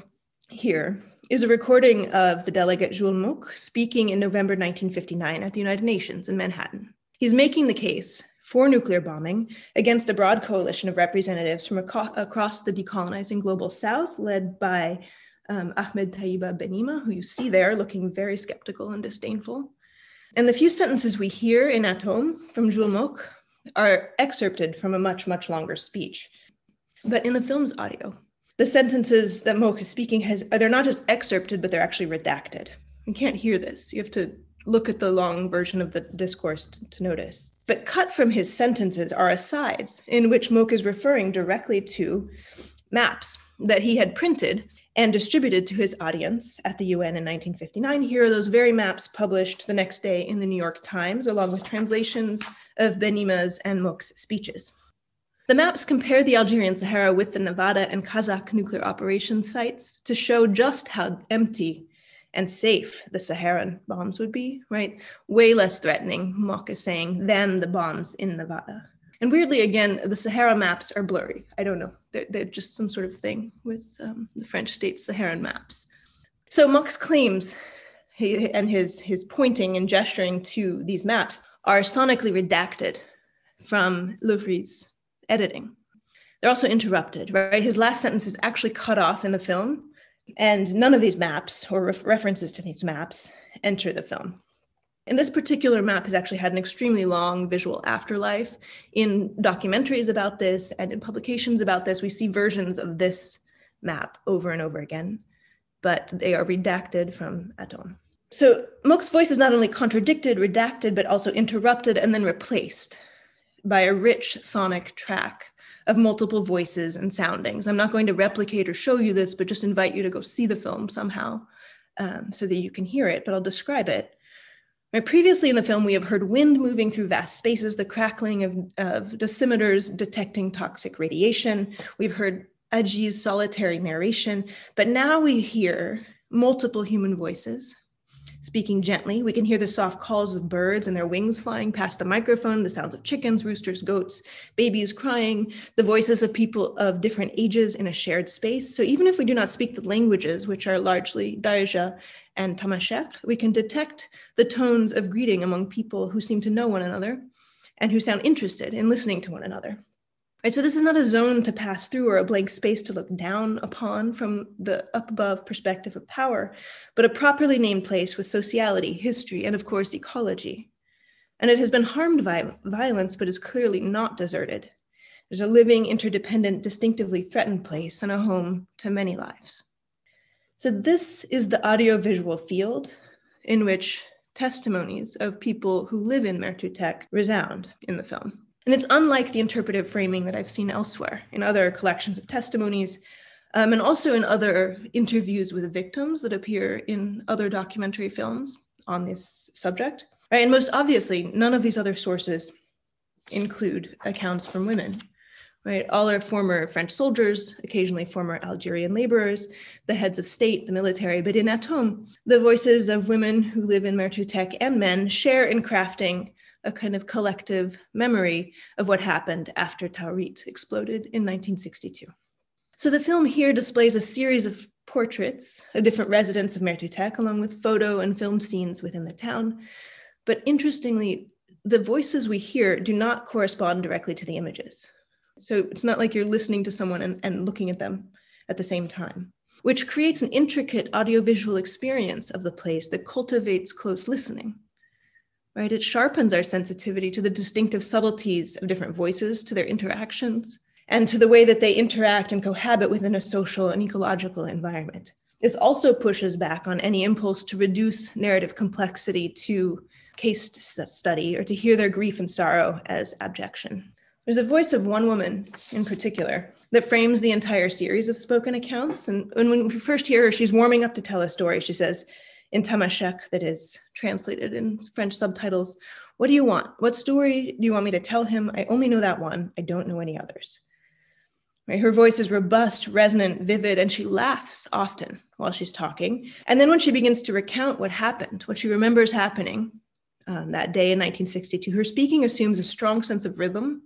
D: here is a recording of the delegate Jules Moch speaking in November 1959 at the United Nations in Manhattan. He's making the case for nuclear bombing against a broad coalition of representatives from ac- across the decolonizing global south, led by um, Ahmed Taibi Benhima, who you see there looking very skeptical and disdainful. And the few sentences we hear in Atome from Jules Moch are excerpted from a much, much longer speech. But in the film's audio, the sentences that Moch is speaking has they're not just excerpted, but they're actually redacted. You can't hear this. You have to look at the long version of the discourse to, to notice. But cut from his sentences are asides in which Moch is referring directly to maps that he had printed and distributed to his audience at the UN in 1959. Here are those very maps published the next day in the New York Times, along with translations of Benhima's and Moch's speeches. The maps compare the Algerian Sahara with the Nevada and Kazakh nuclear operation sites to show just how empty and safe the Saharan bombs would be, right? Way less threatening, Moch is saying, than the bombs in Nevada. And weirdly, again, the Sahara maps are blurry. I don't know. They're, they're just some sort of thing with um, the French state Saharan maps. So Moch's claims he, and his, his pointing and gesturing to these maps are sonically redacted from Leuvrey's editing. They're also interrupted, right? His last sentence is actually cut off in the film, and none of these maps or ref- references to these maps enter the film. And this particular map has actually had an extremely long visual afterlife. In documentaries about this and in publications about this, we see versions of this map over and over again, but they are redacted from Atome. So Moch's voice is not only contradicted, redacted, but also interrupted and then replaced by a rich sonic track of multiple voices and soundings. I'm not going to replicate or show you this, but just invite you to go see the film somehow um, so that you can hear it, but I'll describe it. Right, previously in the film, we have heard wind moving through vast spaces, the crackling of, of dosimeters detecting toxic radiation. We've heard Hadjih's solitary narration, but now we hear multiple human voices Speaking gently, we can hear the soft calls of birds and their wings flying past the microphone, the sounds of chickens, roosters, goats, babies crying, the voices of people of different ages in a shared space. So even if we do not speak the languages, which are largely Darija and Tamashek, we can detect the tones of greeting among people who seem to know one another and who sound interested in listening to one another. Right, so this is not a zone to pass through or a blank space to look down upon from the up above perspective of power, but a properly named place with sociality, history, and of course, ecology. And it has been harmed by violence, but is clearly not deserted. There's a living, interdependent, distinctively threatened place and a home to many lives. So, this is the audiovisual field in which testimonies of people who live in Mertoutek resound in the film. And it's unlike the interpretive framing that I've seen elsewhere in other collections of testimonies um, and also in other interviews with victims that appear in other documentary films on this subject. Right? And most obviously, none of these other sources include accounts from women. Right? All are former French soldiers, occasionally former Algerian laborers, the heads of state, the military. But in Atome, the voices of women who live in Mertoutek and men share in crafting a kind of collective memory of what happened after Taurit exploded in 1962. So the film here displays a series of portraits of different residents of Mertoutek, along with photo and film scenes within the town. But interestingly, the voices we hear do not correspond directly to the images. So it's not like you're listening to someone and, and looking at them at the same time, which creates an intricate audiovisual experience of the place that cultivates close listening right? It sharpens our sensitivity to the distinctive subtleties of different voices, to their interactions, and to the way that they interact and cohabit within a social and ecological environment. This also pushes back on any impulse to reduce narrative complexity to case study or to hear their grief and sorrow as abjection. There's a voice of one woman in particular that frames the entire series of spoken accounts. And when we first hear her, she's warming up to tell a story. She says, in Tamashek, that is translated in French subtitles. What do you want? What story do you want me to tell him? I only know that one. I don't know any others. Right? Her voice is robust, resonant, vivid, and she laughs often while she's talking. And then when she begins to recount what happened, what she remembers happening um, that day in 1962, her speaking assumes a strong sense of rhythm,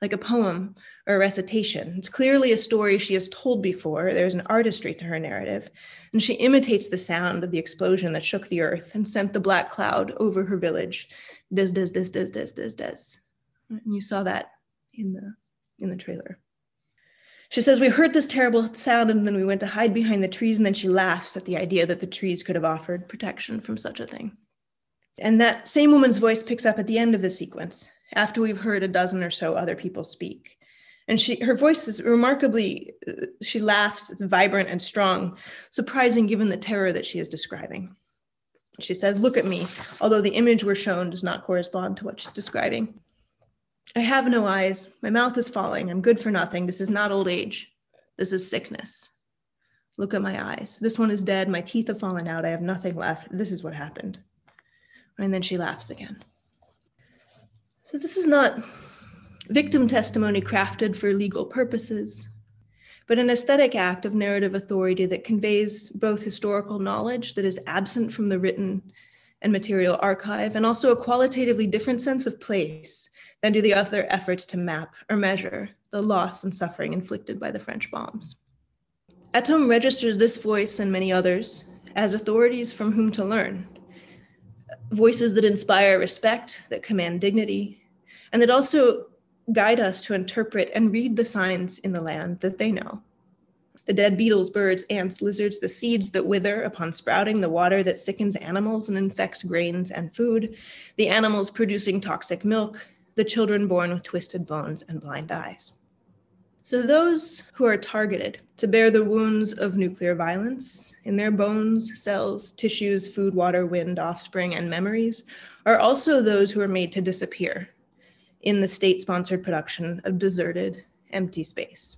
D: like a poem or a recitation. It's clearly a story she has told before. There's an artistry to her narrative, and she imitates the sound of the explosion that shook the earth and sent the black cloud over her village. Does, does, does, does, does, does, does. And you saw that in the in the trailer. She says, We heard this terrible sound and then we went to hide behind the trees. And then she laughs at the idea that the trees could have offered protection from such a thing. And that same woman's voice picks up at the end of the sequence after we've heard a dozen or so other people speak. And she, her voice is remarkably, uh, she laughs, it's vibrant and strong, surprising given the terror that she is describing. She says, Look at me, although the image we're shown does not correspond to what she's describing. I have no eyes. My mouth is falling. I'm good for nothing. This is not old age. This is sickness. Look at my eyes. This one is dead. My teeth have fallen out. I have nothing left. This is what happened. And then she laughs again. So, this is not victim testimony crafted for legal purposes, but an aesthetic act of narrative authority that conveys both historical knowledge that is absent from the written and material archive, and also a qualitatively different sense of place than do the other efforts to map or measure the loss and suffering inflicted by the French bombs. Atome registers this voice and many others as authorities from whom to learn, voices that inspire respect, that command dignity, and that also guide us to interpret and read the signs in the land that they know. The dead beetles, birds, ants, lizards, the seeds that wither upon sprouting, the water that sickens animals and infects grains and food, the animals producing toxic milk, the children born with twisted bones and blind eyes. So, those who are targeted to bear the wounds of nuclear violence in their bones, cells, tissues, food, water, wind, offspring, and memories are also those who are made to disappear in the state sponsored production of deserted, empty space.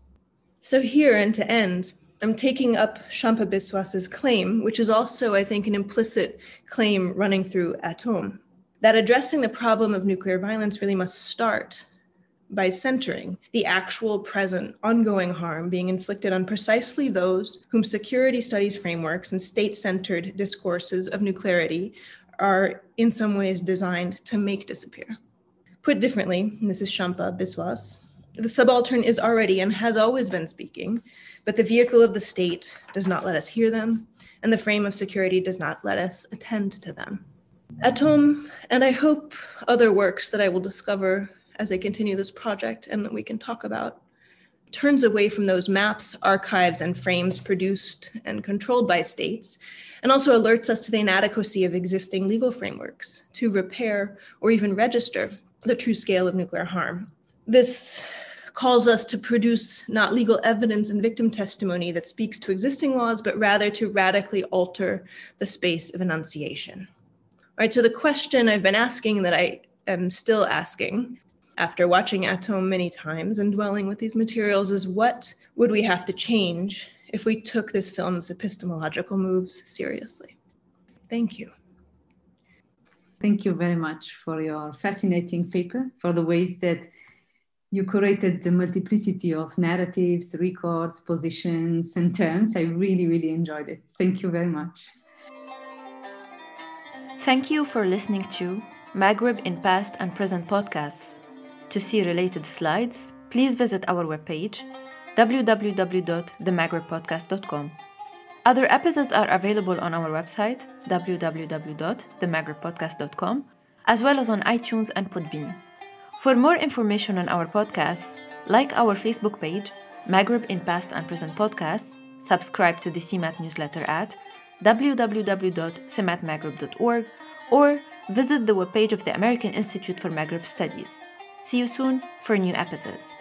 D: So, here and to end, I'm taking up Shampa Biswas's claim, which is also, I think, an implicit claim running through Atome that addressing the problem of nuclear violence really must start by centering the actual present ongoing harm being inflicted on precisely those whom security studies frameworks and state centered discourses of nuclearity are in some ways designed to make disappear. Put differently, this is Shampa Biswas, the subaltern is already and has always been speaking, but the vehicle of the state does not let us hear them, and the frame of security does not let us attend to them. Atome, and I hope other works that I will discover as I continue this project and that we can talk about, turns away from those maps, archives, and frames produced and controlled by states, and also alerts us to the inadequacy of existing legal frameworks to repair or even register the true scale of nuclear harm. This calls us to produce not legal evidence and victim testimony that speaks to existing laws, but rather to radically alter the space of enunciation. All right, so the question I've been asking that I am still asking after watching Atome many times and dwelling with these materials is what would we have to change if we took this film's epistemological moves seriously? Thank you.
C: Thank you very much for your fascinating paper, for the ways that you curated the multiplicity of narratives, records, positions, and terms. I really, really enjoyed it. Thank you very much.
A: Thank you for listening to Maghreb in Past and Present podcasts. To see related slides, please visit our webpage www.themaghrebpodcast.com. Other episodes are available on our website www.themaghrebpodcast.com as well as on iTunes and Podbean. For more information on our podcasts, like our Facebook page, Maghreb in Past and Present Podcasts, subscribe to the CEMAT newsletter at www.cmatmaghreb.org or visit the webpage of the American Institute for Maghreb Studies. See you soon for new episodes.